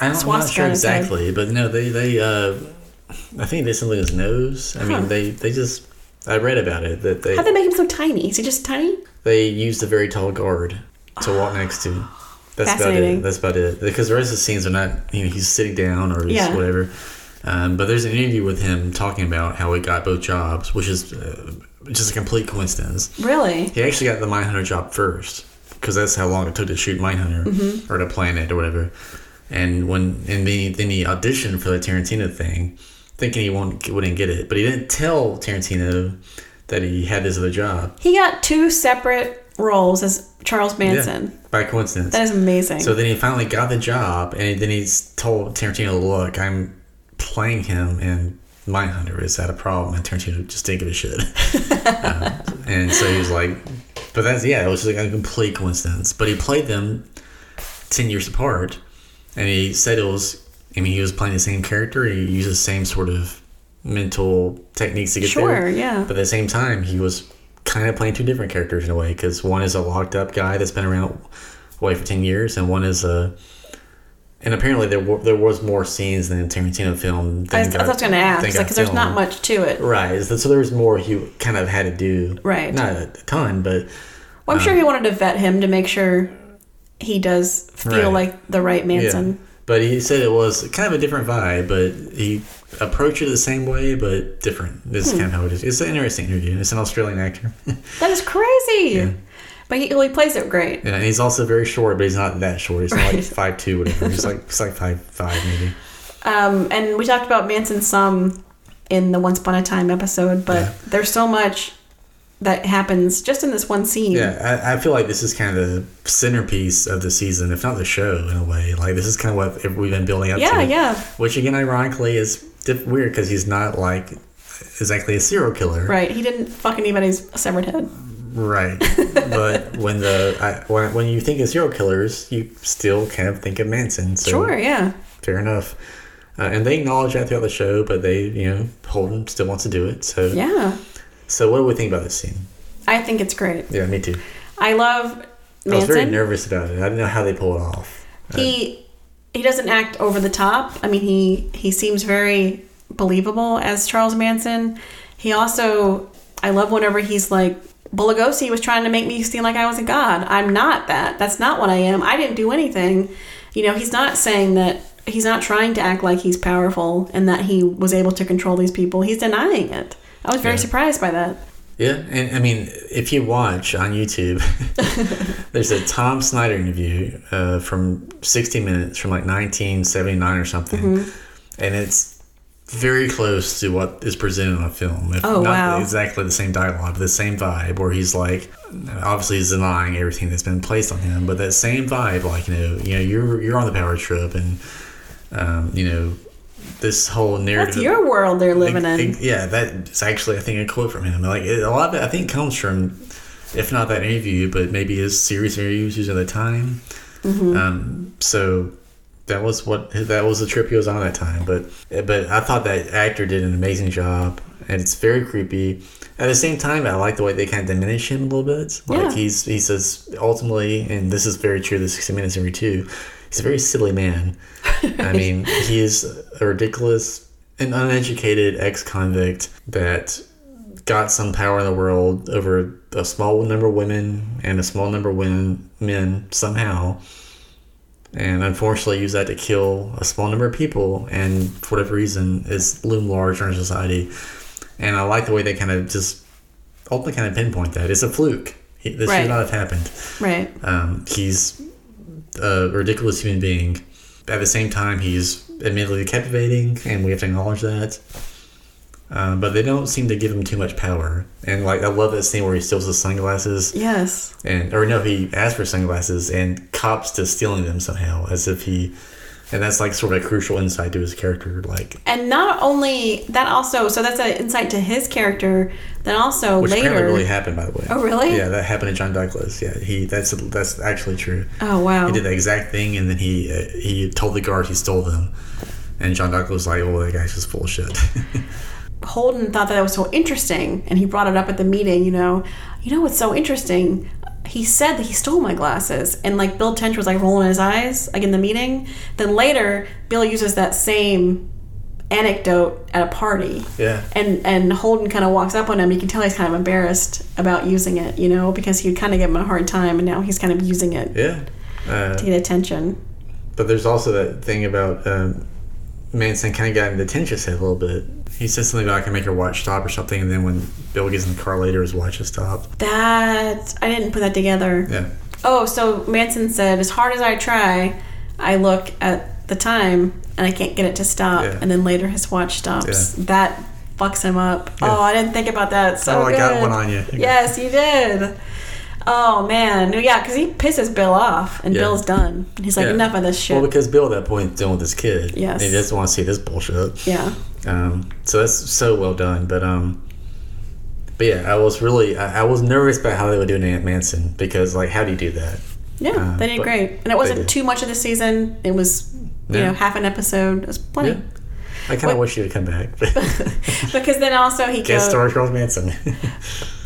I don't, I'm not sure on his head. exactly, but no, they they uh, I think they something his nose. I Huh. mean, they they just I read about it that they How'd they make him so tiny? Is he just tiny? they used a very tall guard to walk next to. That's about it. That's about it. Because the rest of the scenes are not, you know, he's sitting down or he's Yeah. whatever. Um, but there's an interview with him talking about how he got both jobs, which is uh, just a complete coincidence. Really? He actually got the Mindhunter job first because that's how long it took to shoot Mindhunter Mm-hmm. or to plan it or whatever. And when and then he, then he auditioned for the Tarantino thing, thinking he won't, wouldn't get it, but he didn't tell Tarantino that he had this other job. He got two separate roles as Charles Manson. Yeah, by coincidence. That is amazing. So then he finally got the job, and then he's told Tarantino, "Look, I'm playing him in Mindhunter. Is that a problem?" And Tarantino just didn't give a shit. And so he was like, "But that's yeah, it was like a complete coincidence." But he played them ten years apart, and he said it was. I mean, he was playing the same character. He used the same sort of mental techniques to get Sure, there. yeah. But at the same time, he was kind of playing two different characters in a way because one is a locked up guy that's been around away for 10 years and one is a and apparently there were, there was more scenes than the Tarantino film I, than was- got- I was going to ask because there's not much to it. right so there was more he kind of had to do Right. not a ton but Well, I'm sure he wanted to vet him to make sure he does feel Right. like the right Manson. yeah but he said it was kind of a different vibe but he approached it the same way but different this Hmm. is kind of how it is it's an interesting interview it's an Australian actor That is crazy. Yeah. But he, he plays it great. yeah, and he's also very short but he's not that short he's not like five two whatever he's like he's like five five maybe Um, and we talked about Manson some in the Once Upon a Time episode, but Yeah. there's so much that happens just in this one scene. Yeah, I, I feel like this is kind of the centerpiece of the season, if not the show, in a way. Like this is kind of what we've been building up Yeah, to. yeah. Which again, ironically, is diff- weird because he's not like exactly a serial killer. Right. He didn't fuck anybody's severed head. Right. but when the I, when, when you think of serial killers, you still kind of think of Manson. So Sure, yeah. fair enough. Uh, and they acknowledge that throughout the show, but they, you know, Holden still wants to do it. So, Yeah. so what do we think about this scene? I think it's great. Yeah, me too. I love I was very nervous about it. I didn't know how they pull it off. he he doesn't act over the top. I mean, he he seems very believable as Charles Manson. He also I love whenever he's like Bugliosi was trying to make me seem like I was a god. I'm not that. That's not what I am. I didn't do anything. You know, he's not saying that he's not trying to act like he's powerful and that he was able to control these people. He's denying it. I was very Yeah. surprised by that. Yeah, and I mean, if you watch on YouTube, there's a Tom Snyder interview uh, from 60 Minutes from like 1979 or something, Mm-hmm. and it's very close to what is presented on film. If Oh, not wow. exactly the same dialogue, but the same vibe, where he's like, obviously he's denying everything that's been placed on him, but that same vibe, like you know, you know, you're you're on the power trip, and um, you know, this whole narrative. That's your world they're living Ex- in. ex- Yeah, that's actually I think a quote from him. Like it, a lot of it, I think comes from, if not that interview, but maybe his series interviews at the time. Mm-hmm. Um, so that was what that was the trip he was on at that time. But but I thought that actor did an amazing job, and it's very creepy. At the same time, I like the way they kind of diminish him a little bit. Like Yeah. he's he says ultimately, and this is very true. The sixty minutes interview too. He's a very silly man. I mean, he is a ridiculous, an uneducated ex-convict that got some power in the world over a small number of women and a small number of women, men somehow, and unfortunately use that to kill a small number of people, and for whatever reason is loomed large in our society. And I like the way they kind of just ultimately kind of pinpoint that it's a fluke. This Right. should not have happened. Right. Um, he's a ridiculous human being. At the same time, he's admittedly captivating, and we have to acknowledge that. Um, but they don't seem to give him too much power. And like, I love that scene where he steals his sunglasses, Yes. and or no, he asks for sunglasses and cops to stealing them somehow, as if he. And that's like sort of a crucial insight to his character. Like, And not only that, also so that's an insight to his character. Then also which later. apparently really happened, by the way. Oh, really? Yeah, that happened to John Douglas. Yeah, he that's that's actually true. oh wow. He did the exact thing, and then he uh, he told the guard he stole them. And John Douglas was like, "Oh, that guy's just full of shit." Holden thought that that was so interesting, and he brought it up at the meeting. You know, you know what's so interesting? He said that he stole my glasses, and like Bill Tench was like rolling his eyes, like in the meeting. Then later, Bill uses that same anecdote at a party. yeah, and and Holden kind of walks up on him. You can tell he's kind of embarrassed about using it, you know, because he would kind of give him a hard time, and now he's kind of using it yeah. Uh, to get attention. but there's also that thing about um, Manson kind of got into Tench's head a little bit. He said something about I can make your watch stop or something, and then when Bill gets in the car later, his watch has stopped. That I didn't put that together. Yeah, Oh, so Manson said, as hard as I try, I look at the time and I can't get it to stop, Yeah. and then later his watch stops. Yeah. That fucks him up. Yeah. Oh, I didn't think about that. So Oh, I got one on you. Yes, you did. Oh man, yeah, because he pisses Bill off, and Yeah. Bill's done. He's like, Yeah. enough of this shit. well, because Bill at that point is dealing with his kid. Yes. and he doesn't want to see this bullshit. yeah. Um, so that's so well done. But um, but yeah, I was really I, I was nervous about how they would do Aunt Manson because like how do you do that? Yeah, Uh, they did great, and it wasn't too much of the season. It was, you Yeah. know, half an episode. It was plenty. Yeah. I kind of wish you would come back. Because then also he Guest goes. star Charles Manson.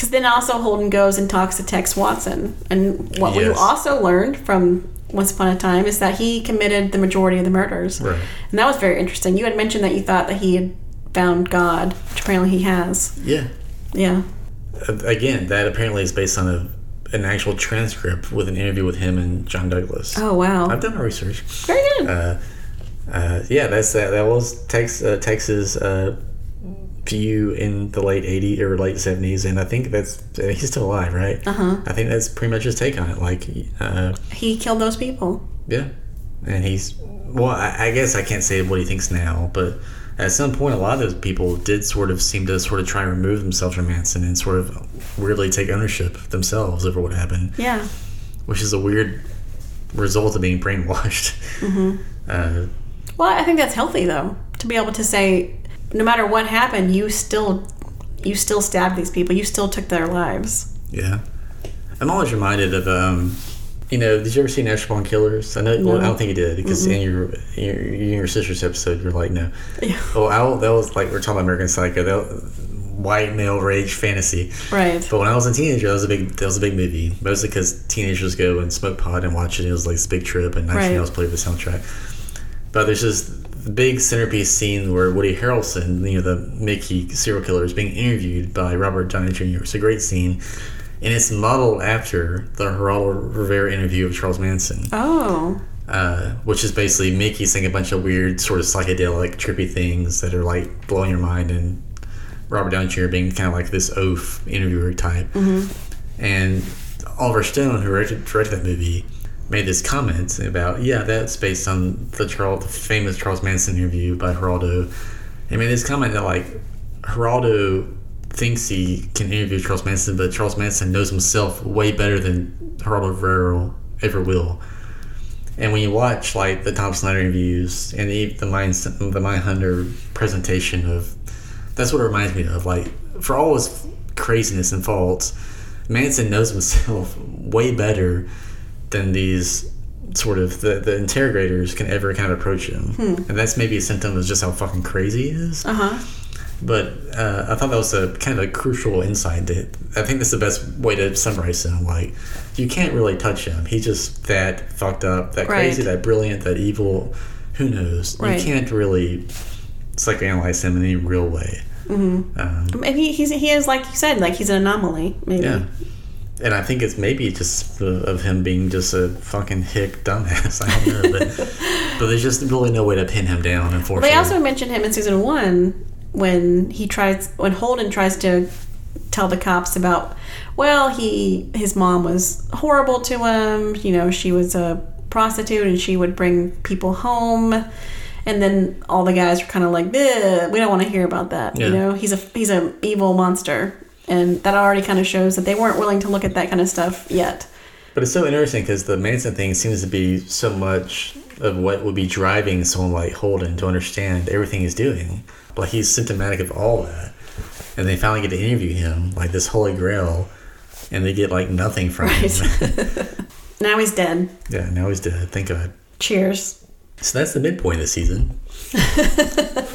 Because then also Holden goes and talks to Tex Watson, and what we also learned from Once Upon a Time is that he committed the majority of the murders, Right. and that was very interesting. You had mentioned that you thought that he had found God, which apparently he has. yeah. Yeah. Uh, Again, that apparently is based on a an actual transcript with an interview with him and John Douglas. Oh wow. I've done my research. very good. Uh, uh, yeah, that's that. That was Tex uh, Texas uh, view in the late '80s or late '70s, and I think that's uh, he's still alive, right? Uh Uh-huh. I think that's pretty much his take on it. Like, uh, he killed those people. yeah, and he's well. I, I guess I can't say what he thinks now, but at some point, a lot of those people did sort of seem to sort of try and remove themselves from Manson and sort of weirdly take ownership themselves over what happened, Yeah. which is a weird result of being brainwashed. Uh, Well, I think that's healthy though to be able to say, no matter what happened, you still, you still stabbed these people. You still took their lives. yeah, I'm always reminded of. Um, you know, did you ever see Born Killers? I know. Well, I don't think you did because in your, in your in your sister's episode, you're like, no. Yeah. Well, I, that was like we're talking about American Psycho. That white male rage fantasy. Right. But when I was a teenager, that was a big that was a big movie. Mostly because teenagers go and smoke pot and watch it. It was like this big trip, and Nine Inch Right. Nails played the soundtrack. But there's this big centerpiece scene where Woody Harrelson, you know, the Mickey serial killer, is being interviewed by Robert Downey Jr. It's a great scene, and it's modeled after the Geraldo Rivera interview of Charles Manson Oh. uh, which is basically Mickey saying a bunch of weird, sort of psychedelic, trippy things that are like blowing your mind, and Robert Downey Jr. being kind of like this oaf interviewer type. And Oliver Stone, who directed, directed that movie, made this comment about, yeah, that's based on the Charles, the famous Charles Manson interview by Geraldo. He made this comment that like Geraldo thinks he can interview Charles Manson, but Charles Manson knows himself way better than Geraldo Rivera ever will. And when you watch like the Tom Snyder interviews and the the Mind the Mindhunter presentation of, that's what it reminds me of. Like for all his craziness and faults, Manson knows himself way better than these sort of the, the interrogators can ever kind of approach him. And that's maybe a symptom of just how fucking crazy he is. Uh huh. But uh, I thought that was a kind of a crucial insight. To, I think that's the best way to summarize him. Like, you can't really touch him. He's just that fucked up, that crazy, that brilliant, that evil. Who knows? Right. You can't really psychoanalyze him in any real way. Mm-hmm. Um, And he, he's, he is, like you said, like he's an anomaly, maybe. yeah. And I think it's maybe just of him being just a fucking hick dumbass. I don't know, but but there's just really no way to pin him down. Unfortunately, They also mentioned him in season one when he tries when Holden tries to tell the cops about well he his mom was horrible to him. You know she was a prostitute and she would bring people home. And then all the guys were kind of like "Bleh, we don't want to hear about that you know? He's a he's an evil monster and that already kind of shows that they weren't willing to look at that kind of stuff yet But it's so interesting because the Manson thing seems to be so much of what would be driving someone like Holden to understand everything he's doing. Like he's symptomatic of all that. And they finally get to interview him, like this holy grail, and they get like nothing from him. now he's dead yeah, now he's dead. Thank God. cheers So that's the midpoint of the season.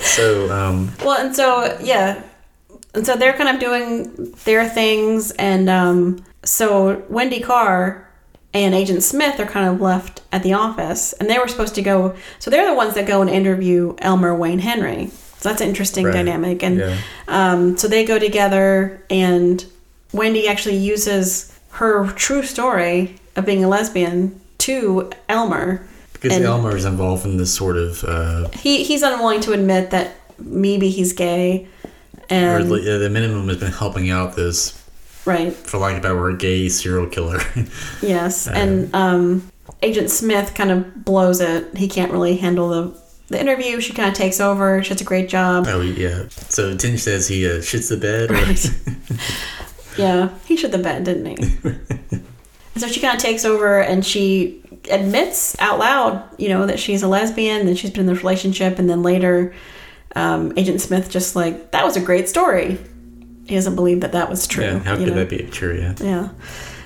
so, um, Well, and so yeah, and so they're kind of doing their things, and um, so Wendy Carr and Agent Smith are kind of left at the office, and they were supposed to go. So they're the ones that go and interview Elmer Wayne Henley. So that's an interesting Right. dynamic, and Yeah. um, so they go together, and Wendy actually uses her true story of being a lesbian to Elmer. because And- Elmer is involved in this sort of, uh, He he's unwilling to admit that maybe he's gay, and at the minimum has been helping out this, right. for lack of a better word, gay serial killer. Yes, and um, Agent Smith kind of blows it. He can't really handle the the interview. She kind of takes over. She does a great job. oh, yeah. So Tench says he uh, shits the bed. Or, Right. Yeah, he shit the bed, didn't he? and so she kind of takes over, and she admits out loud, you know, that she's a lesbian, that she's been in this relationship, and then later, um, Agent Smith just like that was a great story. He doesn't believe that that was true. Yeah, how could know? that be true? Yeah. Yeah.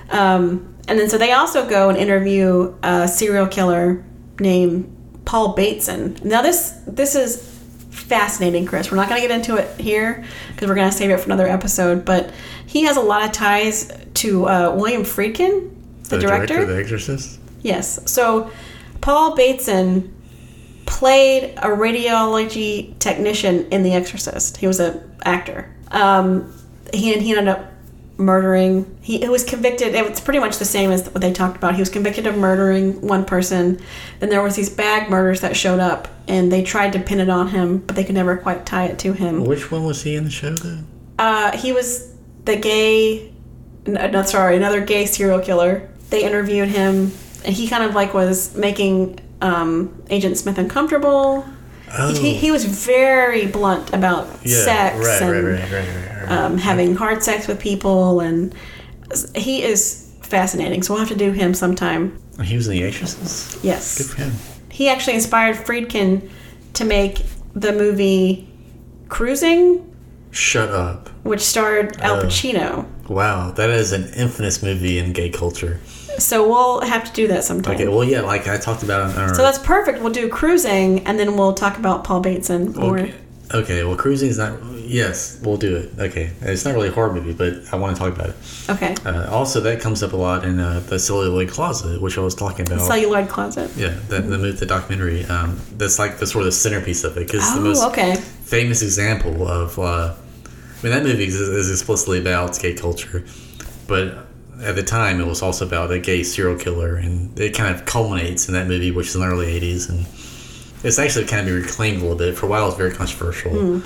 Um, and then so they also go and interview a serial killer named Paul Bateson. Now this this is fascinating, Chris. We're not going to get into it here because we're going to save it for another episode. But he has a lot of ties to uh, William Friedkin, the, director. of The Exorcist. Yes. So Paul Bateson played a radiology technician in The Exorcist. He was an actor. Um, he he ended up murdering. He, he was convicted. It was pretty much the same as what they talked about. He was convicted of murdering one person. Then there was these bag murders that showed up, and they tried to pin it on him, but they could never quite tie it to him. Which one was he in the show though? Uh, he was the gay, n- no, sorry, another gay serial killer. They interviewed him, and he kind of like was making um, Agent Smith uncomfortable. Oh. He, he was very blunt about Yeah, sex right, and right, right. Um, having hard sex with people, and he is fascinating. So we'll have to do him sometime. he was in The Exorcist. Good Yes, for him. he actually inspired Friedkin to make the movie Cruising, Shut up. which starred Al Oh. Pacino. Wow, that is an infamous movie in gay culture. So we'll have to do that sometime. Okay, well, yeah, like I talked about our. so that's perfect. We'll do Cruising, and then we'll talk about Paul Bateson more. Okay. okay, well, cruising is not. Yes, we'll do it. Okay, it's not really a horror movie, but I want to talk about it. Okay. Uh, also, that comes up a lot in uh, the celluloid closet, which I was talking about. Celluloid Closet. yeah, the, the movie, the documentary. Um, that's like the sort of centerpiece of it because the most Oh, okay. famous example of. Uh, I mean, that movie is, is explicitly about gay culture, but at the time it was also about a gay serial killer, and it kind of culminates in that movie, which is in the early '80s, and it's actually kind of been reclaimed a little bit. For a while, it was very controversial. Hmm.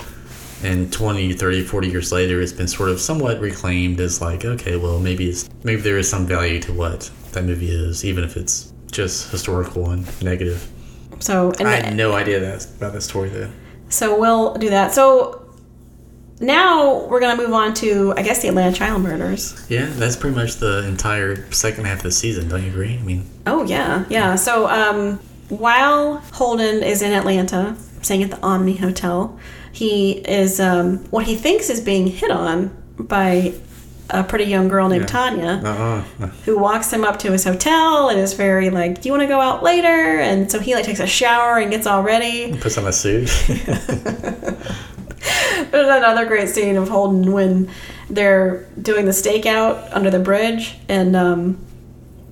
And 20, 30, 40 years later, it's been sort of somewhat reclaimed as like, okay, well, maybe it's maybe there is some value to what that movie is, even if it's just historical and negative. So and I had no idea that about that story though. So we'll do that. So now we're gonna move on to, I guess, the Atlanta child murders. Yeah, that's pretty much the entire second half of the season. Don't you agree? I mean, Oh yeah, yeah. So um, while Holden is in Atlanta, staying at the Omni Hotel, he is um, what he thinks is being hit on by a pretty young girl named Tanya. uh-uh. who walks him up to his hotel and is very like, "Do you want to go out later?" And so he like takes a shower and gets all ready. Puts on a suit. There's another great scene of Holden when they're doing the stakeout under the bridge, and um,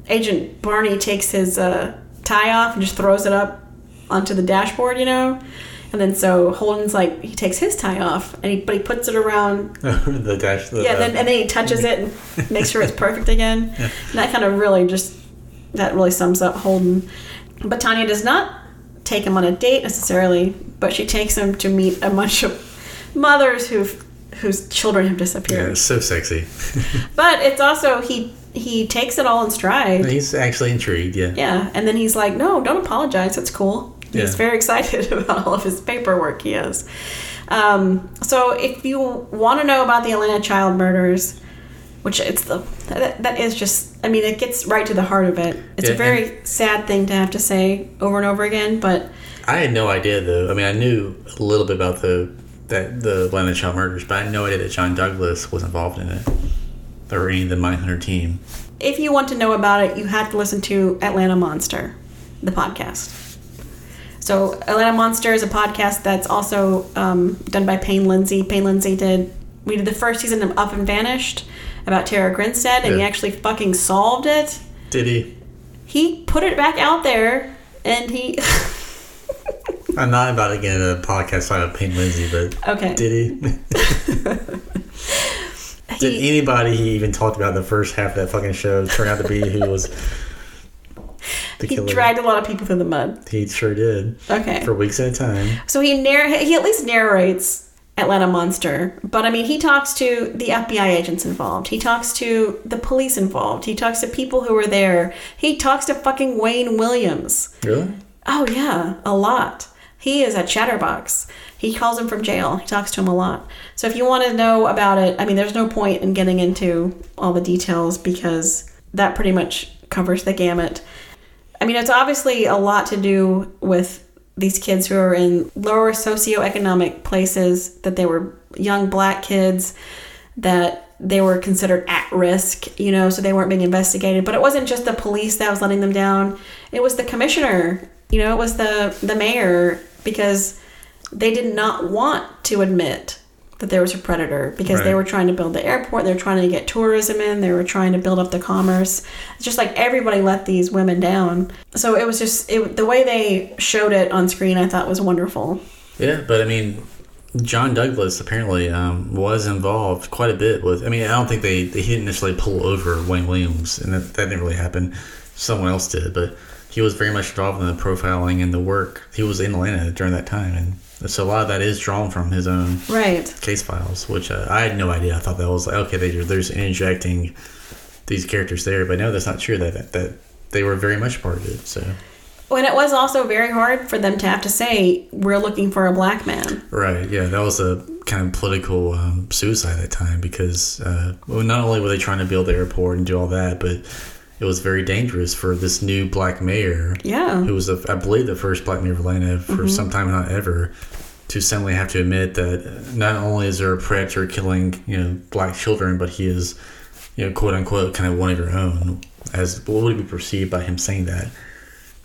Agent Barney takes his uh, tie off and just throws it up onto the dashboard, you know. And then so Holden's like he takes his tie off, and he but he puts it around the dash. The, Yeah, then, and then he touches it and makes sure it's perfect again. And that kind of really just that really sums up Holden. But Tanya does not take him on a date necessarily, but she takes him to meet a bunch of mothers who've whose children have disappeared. yeah, it's so sexy. But it's also he he takes it all in stride. He's actually intrigued. Yeah. Yeah, and then he's like, "No, don't apologize. It's cool." He's Yeah. very excited about all of his paperwork he has. Um, so, if you want to know about the Atlanta child murders, which it's the that, that is just, I mean, it gets right to the heart of it. It's Yeah, a very sad thing to have to say over and over again, but I had no idea though. I mean, I knew a little bit about the that the Atlanta child murders, but I had no idea that John Douglas was involved in it or any of the Mindhunter team. if you want to know about it, you have to listen to Atlanta Monster, the podcast. So, Atlanta Monster is a podcast that's also um, done by Payne Lindsay. Payne Lindsay did, we did the first season of Up and Vanished about Tara Grinstead, and he actually fucking solved it. Did he? He put it back out there, and he. I'm not about to get a podcast about Payne Lindsay, but okay. did he? Did he anybody he even talked about in the first half of that fucking show turn out to be who was the he killer? dragged a lot of people through the mud. He sure did. Okay. For weeks at a time. So he narr- he at least narrates Atlanta Monster, but I mean he talks to the FBI agents involved. He talks to the police involved. He talks to people who were there. He talks to fucking Wayne Williams. Really? Oh yeah, a lot. He is a chatterbox. He calls him from jail. He talks to him a lot. So if you want to know about it, I mean, there's no point in getting into all the details because that pretty much covers the gamut. I mean, it's obviously a lot to do with these kids who are in lower socioeconomic places, that they were young black kids, that they were considered at risk, you know, so they weren't being investigated. But it wasn't just the police that was letting them down, it was the commissioner, you know, it was the, the mayor, because they did not want to admit that there was a predator because they were trying to build the airport, they were trying to get tourism in, they were trying to build up the commerce. It's just like everybody let these women down. So it was just it, the way they showed it on screen. I thought was wonderful. Yeah, but I mean, John Douglas apparently um, was involved quite a bit with. I mean, I don't think they, they he didn't necessarily pull over Wayne Williams, and that, that didn't really happen. Someone else did, but he was very much involved in the profiling and the work. He was in Atlanta during that time, and so a lot of that is drawn from his own Right. case files, which uh, I had no idea. I thought that was like okay, they, they're just injecting these characters there, but no, that's not true. That that they were very much part of it. So when it was also very hard for them to have to say we're looking for a black man. Right. Yeah, that was a kind of political um, suicide at that time because uh, well, not only were they trying to build the airport and do all that, but it was very dangerous for this new black mayor. Yeah. Who was, the, I believe, the first black mayor of Atlanta for mm-hmm. some time, not ever, to suddenly have to admit that not only is there a predator killing, you know, black children, but he is, you know, quote unquote, kind of one of your own. As what would be perceived by him saying that,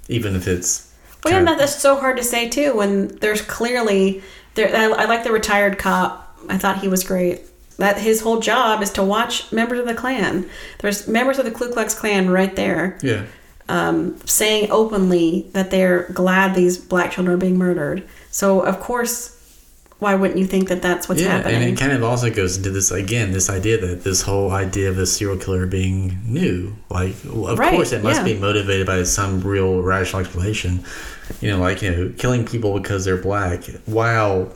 even if it's. Well, yeah, that's so hard to say too when there's clearly there. I, I like the retired cop. I thought he was great. That his whole job is to watch members of the Klan. There's members of the Ku Klux Klan right there, yeah. um, saying openly that they're glad these black children are being murdered. So of course, why wouldn't you think that that's what's yeah, happening? and it kind of also goes into this again, this idea that this whole idea of a serial killer being new. Like, of Right, course, it must yeah. be motivated by some real rational explanation. You know, like you know, killing people because they're black, while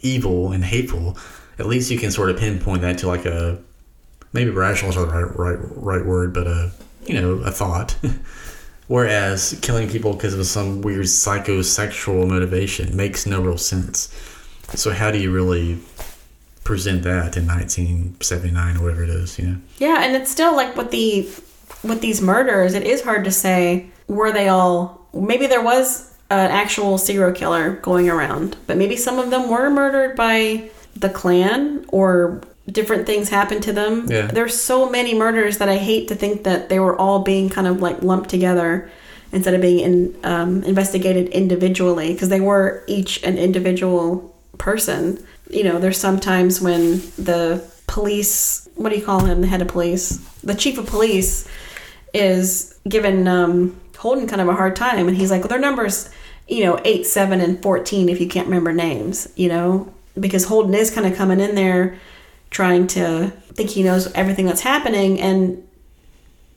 evil and hateful. At least you can sort of pinpoint that to like a maybe rational is not the right right right word, but a you know a thought. Whereas killing people because of some weird psychosexual motivation makes no real sense. So how do you really present that in 1979 or whatever it is? You know. Yeah, and it's still like with the with these murders, it is hard to say were they all maybe there was an actual serial killer going around, but maybe some of them were murdered by the Klan or different things happened to them. Yeah. There's so many murders that I hate to think that they were all being kind of like lumped together instead of being in, um, investigated individually because they were each an individual person. You know, there's sometimes when the police, what do you call him, the head of police, the chief of police, is given um, Holden kind of a hard time, and he's like, well, their numbers, you know, eight, seven, and fourteen. If you can't remember names, you know, because Holden is kind of coming in there trying to think he knows everything that's happening, and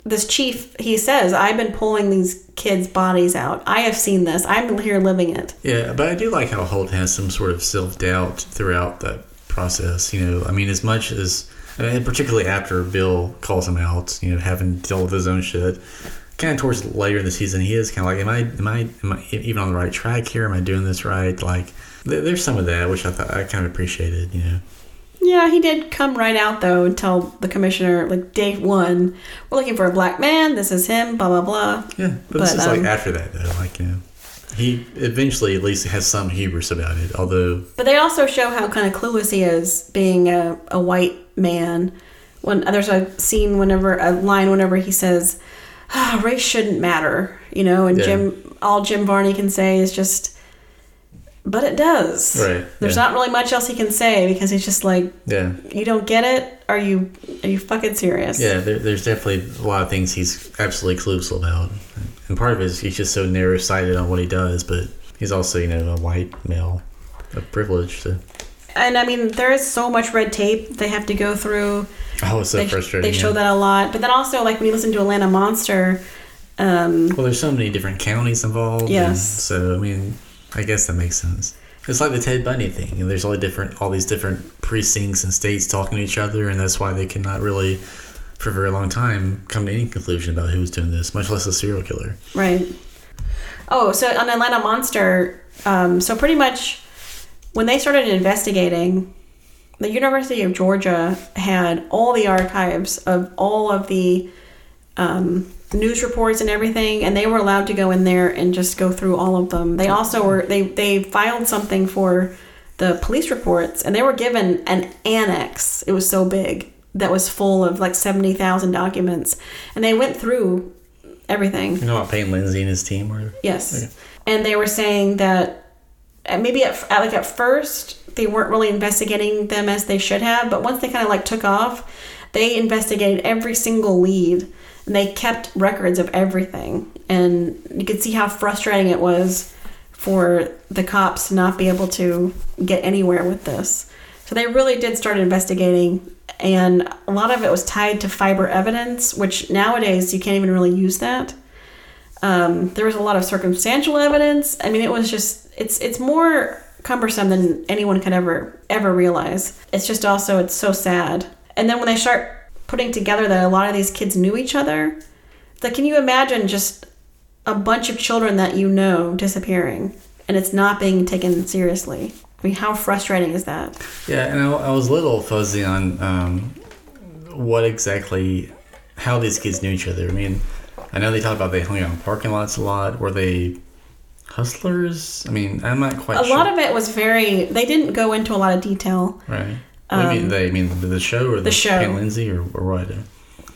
this chief he says i've been pulling these kids bodies out i have seen this i'm here living it Yeah, but I do like how Holt has some sort of self doubt throughout that process. You know, I mean, as much as, I mean, particularly after Bill calls him out, you know, having dealt with his own shit. Kind of towards later in the season, he is kind of like, am I, am I, am I even on the right track here? Am I doing this right? Like, there's some of that which I thought I kind of appreciated. You know. yeah he did come right out though and tell the commissioner like day one we're looking for a black man this is him blah blah blah Yeah, but, this But, is like um, after that though. Like you know, he eventually at least has some hubris about it. Although but they also show how kind of clueless he is being a, a white man when there's a scene whenever a line whenever he says ah, race shouldn't matter you know and Yeah. jim all jim barney can say is just but it does Right, there's yeah. not really much else he can say because he's just like yeah, you don't get it are you are you fucking serious yeah, there, there's definitely a lot of things he's absolutely clueless about, and part of it is he's just so narrow sighted on what he does. But he's also you know a white male of privilege. So and i mean there is so much red tape they have to go through oh, it's so they, frustrating. they show yeah. that a lot but then also like when you listen to atlanta monster um Well, there's so many different counties involved. Yes. so I mean, I guess that makes sense. It's like the Ted Bundy thing. There's all different, all these different precincts and states talking to each other, and that's why they cannot really, for a very long time, come to any conclusion about who's doing this, much less a serial killer. Right. Oh, so on Atlanta Monster, um, so pretty much when they started investigating, the University of Georgia had all the archives of all of the um, news reports and everything, and they were allowed to go in there and just go through all of them. They also were they they filed something for the police reports, and they were given an annex. It was so big that was full of like seventy thousand documents, and they went through everything. You know about Payne Lindsay and his team were? Yes. And they were saying that uh, maybe at, at like at first they weren't really investigating them as they should have, but once they kind of like took off, they investigated every single lead and they kept records of everything. And you could see how frustrating it was for the cops to not be able to get anywhere with this. So they really did start investigating and a lot of it was tied to fiber evidence, which nowadays you can't even really use that um, there was a lot of circumstantial evidence. I mean, it was just it's it's more cumbersome than anyone could ever ever realize. It's just also it's so sad. And then when they start putting together that a lot of these kids knew each other, like can you imagine just a bunch of children that you know disappearing and it's not being taken seriously. I mean, how frustrating is that? Yeah, and I, I was a little fuzzy on um, what exactly, how these kids knew each other. I mean, I know they talk about they hung out in parking lots a lot. Were they hustlers? I mean, I'm not quite A sure. lot of it was very, they didn't go into a lot of detail. right. What do you mean they? I mean the, the show or the, show. Payne Lindsay or, or what?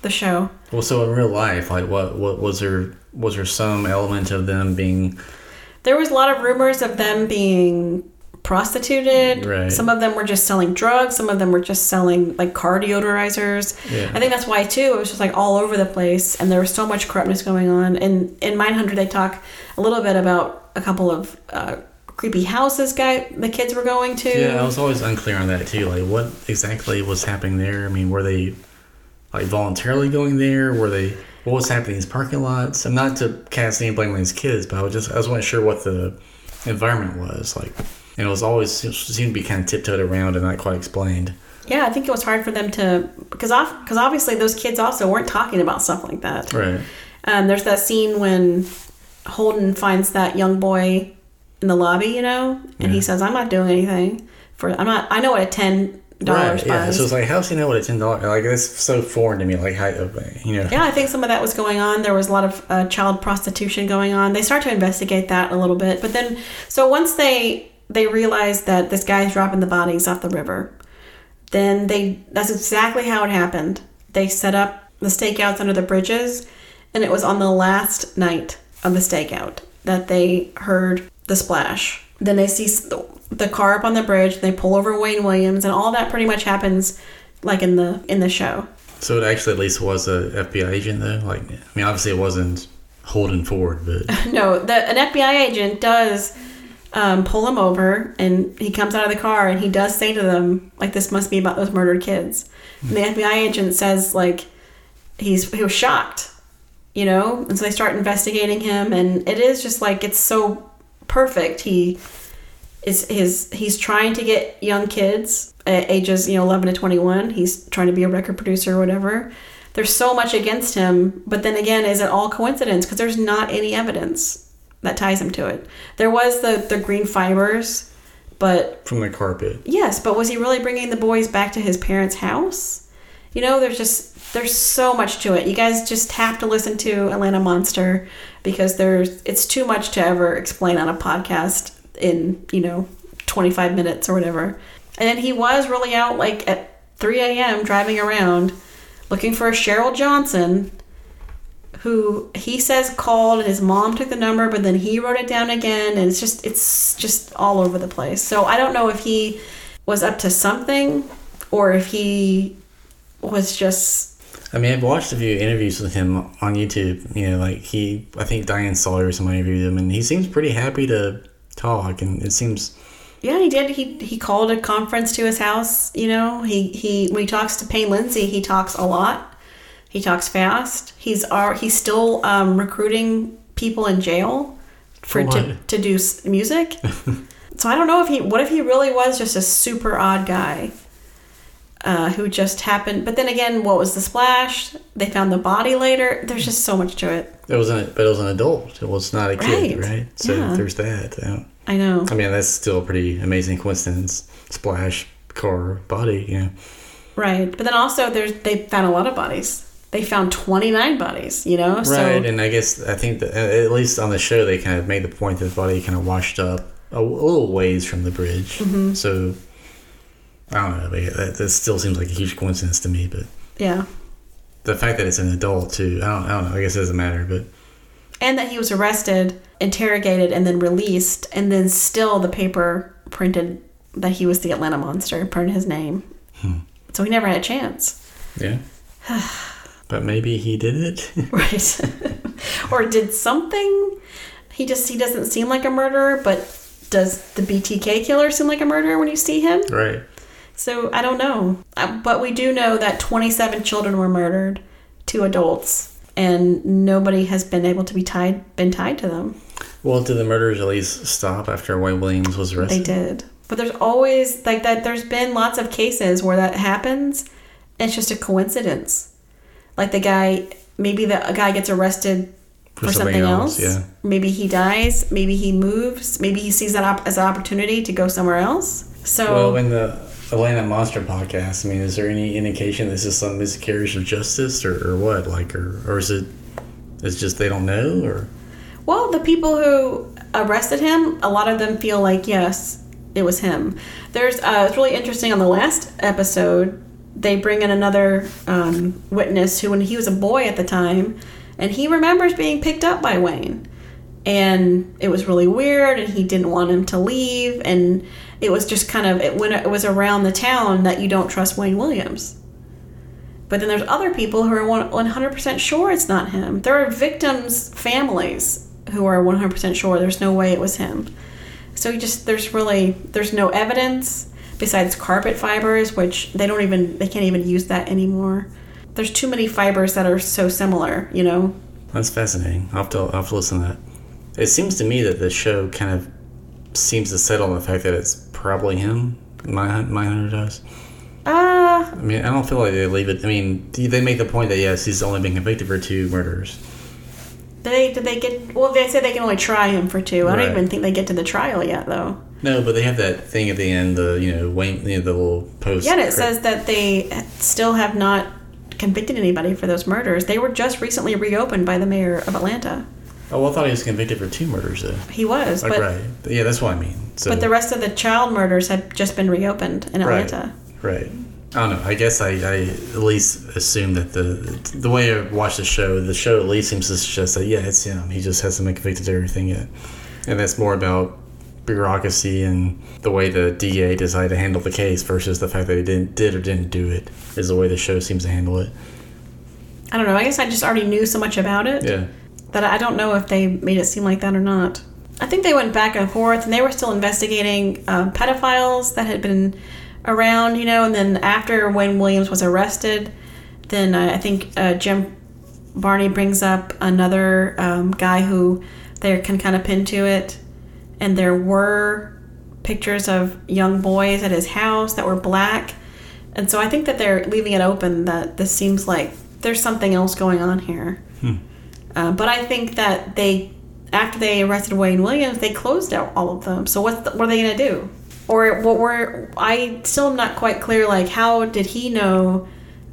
The show. Well, so in real life, like what what was there? Was there some element of them being There was a lot of rumors of them being prostituted. Right. Some of them were just selling drugs. Some of them were just selling like car deodorizers. Yeah. I think that's why too. It was just like all over the place, and there was so much corruptness going on. And in Mindhunter, they talk a little bit about a couple of uh, creepy houses guy the kids were going to. Yeah, I was always unclear on that too. Like, what exactly was happening there? I mean, were they like voluntarily going there? Were they? What was happening in these parking lots? And not to cast any blame on these kids, but I was just I was not sure what the environment was like. And it was always it seemed to be kind of tiptoed around and not quite explained. Yeah, I think it was hard for them to because off because obviously those kids also weren't talking about stuff like that. Right. Um, there's that scene when Holden finds that young boy in the lobby, you know, and he says, "I'm not doing anything for. I'm not. I know what a ten dollars Right. Yeah. buys." So it's like, how does he know what a ten dollars? Like that's so foreign to me. Like, how you know? yeah, I think some of that was going on. There was a lot of uh, child prostitution going on. They start to investigate that a little bit, but then so once they they realize that this guy's dropping the bodies off the river, then they that's exactly how it happened. They set up the stakeouts under the bridges, and it was on the last night of the stakeout that they heard the splash. Then they see the, the car up on the bridge. They pull over Wayne Williams, and all that pretty much happens like in the in the show. So it actually at least was a FBI agent though. Like, I mean, obviously it wasn't Holden Ford, but No, the an FBI agent does um, pull him over, and he comes out of the car, and he does say to them, like, "This must be about those murdered kids." And the FBI agent says, like, he's he was shocked, you know, and so they start investigating him, and it is just like it's so perfect. He is his he's trying to get young kids at ages you know 11 to 21 he's trying to be a record producer or whatever. There's so much against him but then again is it all coincidence? Because there's not any evidence that ties him to it. There was the the green fibers but from the carpet. yes but was he really bringing the boys back to his parents house? You know there's just there's so much to it. You guys just have to listen to atlanta monster because there's it's too much to ever explain on a podcast in you know 25 minutes or whatever. And then he was really out like at 3 a.m driving around looking for a cheryl johnson who he says called and his mom took the number but then he wrote it down again and it's just it's just all over the place. So i don't know if he was up to something or if he was just I mean, I've watched a few interviews with him on YouTube. You know, like he, I think Diane Sawyer or somebody interviewed him, and he seems pretty happy to talk. And it seems, yeah he did. He he called a conference to his house you know. He he when he talks to payne lindsay he talks a lot. He talks fast. He's are he's still um, recruiting people in jail for For to, to do music. So i don't know if he what if he really was just a super odd guy uh, who just happened but then again what was the splash they found the body later there's just so much to it it was an, but it was an adult. It was not a kid, Right. right? So Yeah. there's that. I i know I mean, that's still a pretty amazing coincidence. Splash, car, body. Yeah. Right, but then also there's they found a lot of bodies. They found 29 bodies, you know? So Right, and I guess I think that at least on the show they kind of made the point that the body kind of washed up a, a little ways from the bridge. Mm-hmm. So I don't know. but That, that still seems like a huge coincidence to me. But yeah. the fact that it's an adult too, I don't, I don't know. I guess it doesn't matter. But And that he was arrested, interrogated and then released and then still the paper printed that he was the Atlanta monster, printed his name. Hmm. So he never had a chance. yeah. but maybe he did it. Right. or did something. He just he doesn't seem like a murderer, but does the BTK killer seem like a murderer when you see him? right. So I don't know, Uh, but we do know that 27 children were murdered, two adults, and nobody has been able to be tied been tied to them. Well, did the murders at least stop after Wayne Williams was arrested? They did, but there's always like that. There's been lots of cases where that happens. It's just a coincidence. Like the guy, maybe the a guy gets arrested for, something, else. Yeah. Maybe he dies. Maybe he moves. Maybe he sees that op- as an opportunity to go somewhere else. So Well, in the Atlanta Monster podcast, I mean, is there any indication this is some miscarriage of justice or, or what? Like, or, or is it, it's just they don't know? Or, Well, the people who arrested him, a lot of them feel like yes, it was him. There's uh, it's really interesting on the last episode. They bring in another um, witness who, when he was a boy at the time, and he remembers being picked up by Wayne, and it was really weird, and he didn't want him to leave, and it was just kind of it when it was around the town that you don't trust Wayne Williams. But then there's other people who are 100% sure it's not him. There are victims' families who are 100% sure there's no way it was him. So you just there's really there's no evidence besides carpet fibers, which they don't even they can't even use that anymore. There's too many fibers that are so similar, you know. that's fascinating. I'll have, to, I'll have to listen to that. It seems to me that the show kind of seems to settle on the fact that it's probably him. My, Mindhunter does. Uh I mean, I don't feel like they leave it. I mean, they make the point that yes, he's only been convicted for two murders. did they did they get well they said they can only try him for two. I Right. don't even think they get to the trial yet though. No, but they have that thing at the end, the you know Wayne, you know, the little post. Yeah, it says that they still have not convicted anybody for those murders. They were just recently reopened by the mayor of Atlanta. Oh, well, I thought he was convicted for two murders though. He was, Like, but right. Yeah, that's what I mean. So, but the rest of the child murders had just been reopened in Right. Atlanta. Right. I don't know. I guess I, I at least assume that the the way I watch the show, the show at least seems to suggest that yeah, it's him. He just hasn't been convicted of everything yet, and that's more about bureaucracy and the way the DA decided to handle the case versus the fact that he didn't did or didn't do it is the way the show seems to handle it. I don't know. I guess I just already knew so much about it Yeah. That I don't know if they made it seem like that or not. I think they went back and forth, and they were still investigating um, pedophiles that had been around, you know. And then after Wayne Williams was arrested, then uh, I think uh, Jim Barney brings up another um, guy who they can kind of pin to it, and there were pictures of young boys at his house that were black, and so I think that they're leaving it open that this seems like there's something else going on here. Uh, but I think that they, after they arrested Wayne Williams, they closed out all of them. So what's the, what are they gonna do? Or what were I still am not quite clear. Like how did he know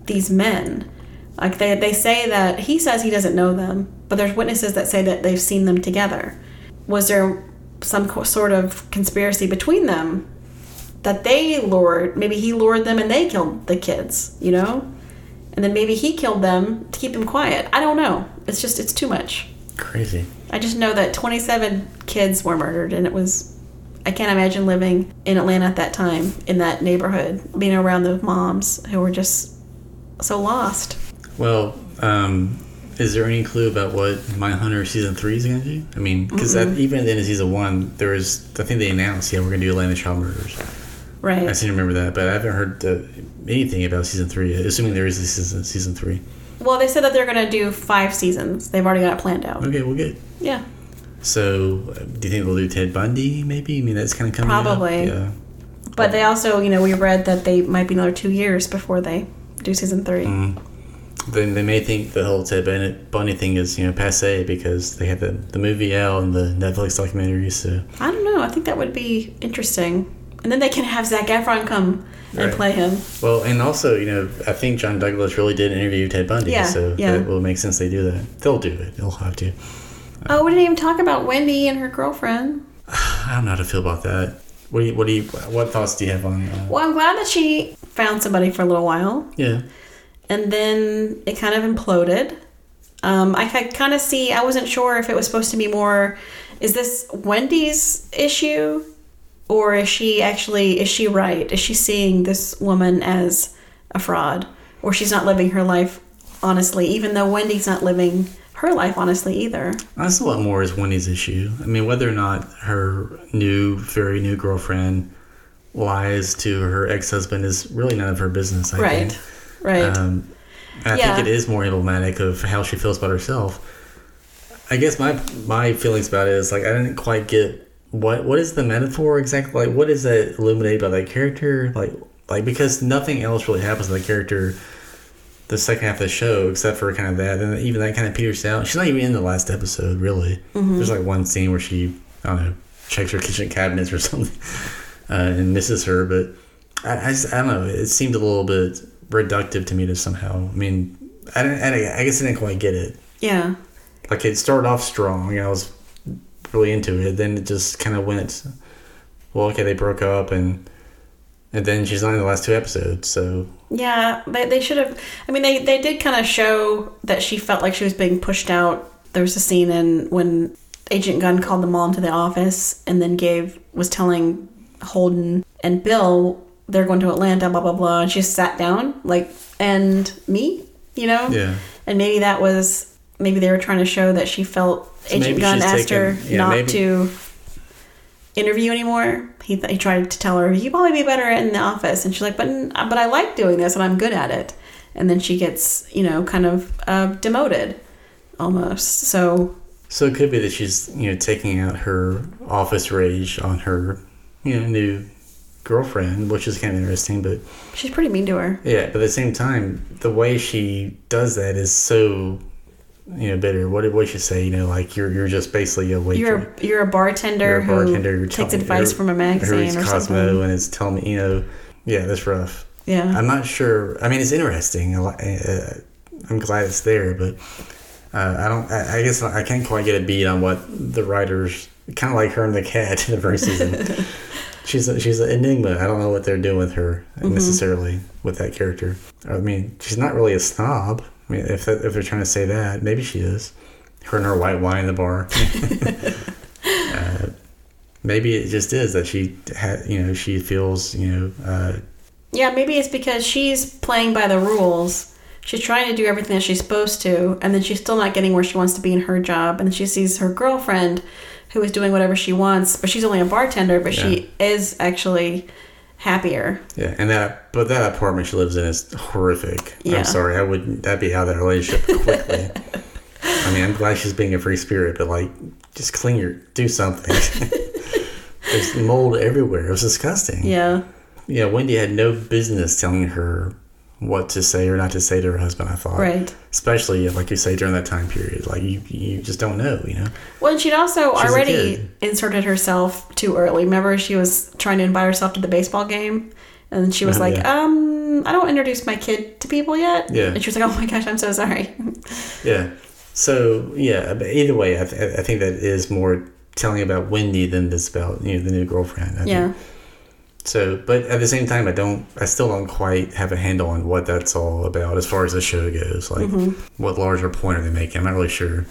these men? Like they they say that he says he doesn't know them, but there's witnesses that say that they've seen them together. Was there some co- sort of conspiracy between them that they lured? Maybe he lured them and they killed the kids. You know. And then maybe he killed them to keep them quiet. I don't know. It's just, it's too much. Crazy. I just know that 27 kids were murdered, and it was. I can't imagine living in Atlanta at that time, in that neighborhood, being around those moms who were just so lost. Well, um, is there any clue about what Mindhunter season three is going to do? I mean, because even at the end of season one, there was I think they announced yeah we're going to do Atlanta Child Murders. Right. I seem to remember that, but I haven't heard uh, anything about season three. Assuming there is a season season three. Well, they said that they're going to do five seasons. They've already got it planned out. Okay, well, good. Yeah. So, uh, do you think they'll do Ted Bundy? Maybe. I mean, that's kind of coming. up. Probably. Yeah. But they also, you know, we read that they might be another two years before they do season three. Then they may think the whole Ted Bennett Bundy thing is you know passe because they have the the movie out and the Netflix documentary. So I don't know. I think that would be interesting. And then they can have Zac Efron come and Right. play him. well, and also you know I think John Douglas really did interview Ted Bundy. Yeah, So yeah. it will make sense they do that. They'll do it. They'll have to. Oh, we didn't even talk about Wendy and her girlfriend. I don't know how to feel about that. What do you, what do you what thoughts do you have on? Uh, Well, I'm glad that she found somebody for a little while, yeah. and then it kind of imploded. Um, I could kind of see. I wasn't sure if it was supposed to be more. Is this Wendy's issue, or is she actually is she right? Is she seeing this woman as a fraud, or she's not living her life honestly? Even though Wendy's not living her life honestly either. That's a lot more is Wendy's issue. I mean, whether or not her new, very new girlfriend lies to her ex husband is really none of her business. I Right. think. Right. Um, I Yeah. think it is more emblematic of how she feels about herself. I guess my my feelings about it is like I didn't quite get what what is the metaphor exactly. Like what is that illuminated by that character? Like like because nothing else really happens to the character the second half of the show, except for kind of that. And even that kind of peters out. She's not even in the last episode, really. Mm-hmm. There's like one scene where she, I don't know, checks her kitchen cabinets or something uh, and misses her. But I, I, just, I don't know. It seemed a little bit reductive to me to somehow. I mean, I, didn't, I, I guess I didn't quite get it. Yeah. Like it started off strong. I was really into it. Then it just kind of went. Well, okay, they broke up, and and then she's not in the last two episodes. So Yeah, they, they should have. I mean, they, they did kind of show that she felt like she was being pushed out. There was a scene in when Agent Gunn called them all into the office and then gave was telling Holden and Bill they're going to Atlanta, blah blah blah. And she just sat down, like, and me, you know. yeah, And maybe that was maybe they were trying to show that she felt Agent maybe Gunn asked her yeah, not maybe- to interview anymore. He, th- he tried to tell her you probably be better in the office, and she's like, but but I like doing this and I'm good at it. And then she gets you know kind of uh, demoted almost. So so it could be that she's you know taking out her office rage on her you know new girlfriend, which is kind of interesting. But she's pretty mean to her. yeah, but at the same time, the way she does that is so you know bitter. What did what she say? You know, like you're you're just basically a waitress. You're you're a bartender, You're a bartender. who You're takes advice from a magazine or Cosmo something. and is telling me, you know, yeah, that's rough. Yeah, I'm not sure. I mean, it's interesting. Li- Uh, I'm glad it's there, but uh, I don't. I, I guess I can't quite get a beat on what the writers kind of like her and the cat in the first season. she's a, she's an enigma. I don't know what they're doing with her Mm-hmm. necessarily with that character. I mean, she's not really a snob. I mean, if if they're trying to say that, maybe she is. Her and her white wine in the bar. uh, maybe it just is that she, ha- you know, she feels, you know, uh, Yeah, maybe it's because she's playing by the rules. She's trying to do everything that she's supposed to, and then she's still not getting where she wants to be in her job. And she sees her girlfriend, who is doing whatever she wants, but she's only a bartender, but she is actually happier. Yeah, and that but that apartment she lives in is horrific. Yeah. I'm sorry, I wouldn't. That'd be of that relationship quickly. I mean, I'm glad she's being a free spirit, but like, just clean your, do something. There's mold everywhere. It was disgusting. Yeah. Yeah, Wendy had no business telling her what to say or not to say to her husband. I thought, Right. Especially like you say during that time period, like you you just don't know, you know. Well, and she'd also She's already inserted herself too early. Remember, she was trying to invite herself to the baseball game, and she was Oh, like, yeah. "Um, I don't introduce my kid to people yet." Yeah. And she was like, "Oh my gosh, I'm so sorry." Yeah. So yeah, either way, I, th- I think that is more telling about Wendy than this about you know the new girlfriend. I think. So, but at the same time, I don't, I still don't quite have a handle on what that's all about as far as the show goes. Like, mm-hmm. what larger point are they making? I'm not really sure.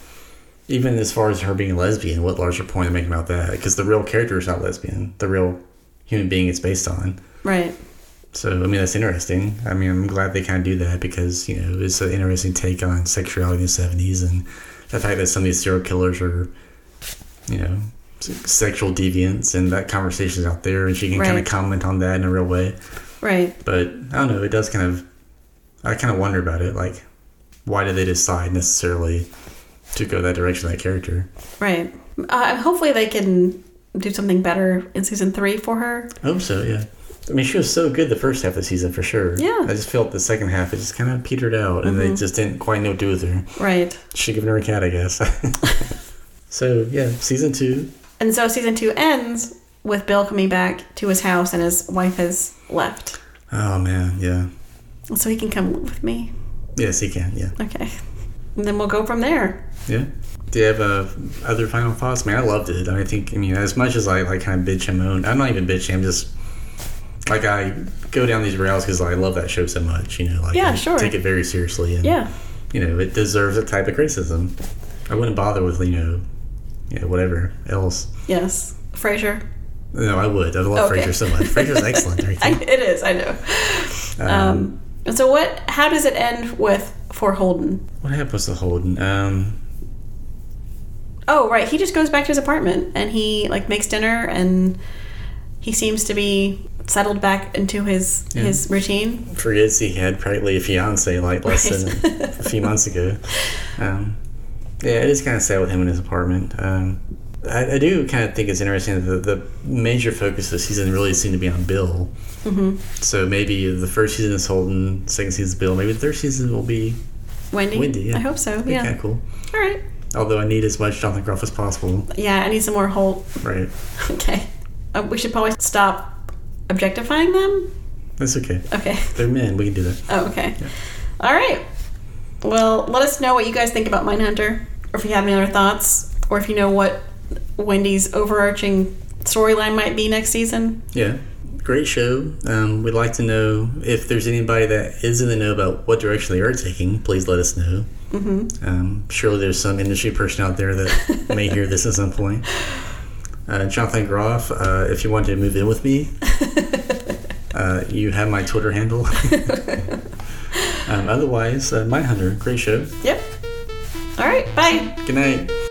Even as far as her being a lesbian, what larger point are they making about that? Because the real character is not lesbian. The real human being it's based on. Right. So, I mean, that's interesting. I mean, I'm glad they kind of do that because, you know, it's an interesting take on sexuality in the 70s and the fact that some of these serial killers are, you know, sexual deviance and that conversation's out there and she can kind of comment on that in a real way. Right. But I don't know, it does kind of, I kind of wonder about it. Like, why did they decide necessarily to go that direction, that character? Right. Uh, hopefully, they can do something better in season three for her. I hope so, yeah. I mean, she was so good the first half of the season for sure. Yeah. Mm-hmm. I just felt the second half, it just kind of petered out and they just didn't quite know what to do with her. Right. Should have given her a cat, I guess. so, yeah, season two. And so season two ends with Bill coming back to his house and his wife has left. Oh, man, yeah. So he can come live with me. Yes, he can, yeah. Okay. And then we'll go from there. Yeah. Do you have uh, other final thoughts? Man, I loved it. I think, I mean, as much as I like kind of bitch and moan, I'm not even bitching. I'm just like I go down these rails because I love that show so much. You know, like Yeah, I sure. take it very seriously, and Yeah. you know, it deserves a type of criticism. I wouldn't bother with you know, know, whatever else. Yes. Frasier. No, I would. I love Okay. Frasier so much. Frasier's excellent. I, it is, I know. Um, and so what how does it end with for Holden? what happens to Holden? Um, Oh, right. He just goes back to his apartment and he like makes dinner and he seems to be settled back into his his routine. forgets he had practically a fiance like less than a few months ago. Um, yeah, it is kind of sad with him in his apartment. Um, I, I do kind of think it's interesting that the, the major focus of the season really seemed to be on Bill. Mm-hmm. So maybe the first season is Holden, second season is Bill. Maybe the third season will be Wendy. Wendy. Yeah. I hope so. That'd Yeah. kind of cool. All right. Although I need as much Jonathan Groff as possible. Yeah, I need some more Holt. Right. Okay. Uh, we should probably stop objectifying them. That's okay. Okay. They're men. We can do that. Oh, okay. All right. Well, let us know what you guys think about Mindhunter, or if you have any other thoughts, or if you know what Wendy's overarching storyline might be next season. Yeah. Great show. Um, we'd like to know if there's anybody that is in the know about what direction they are taking. Please let us know. Mm-hmm. Um, surely there's some industry person out there that may hear this at some point. Uh, Jonathan Groff, uh, if you want to move in with me, uh, you have my Twitter handle. um, otherwise, uh, Mindhunter, great show. Yep. All right. Bye. Good night.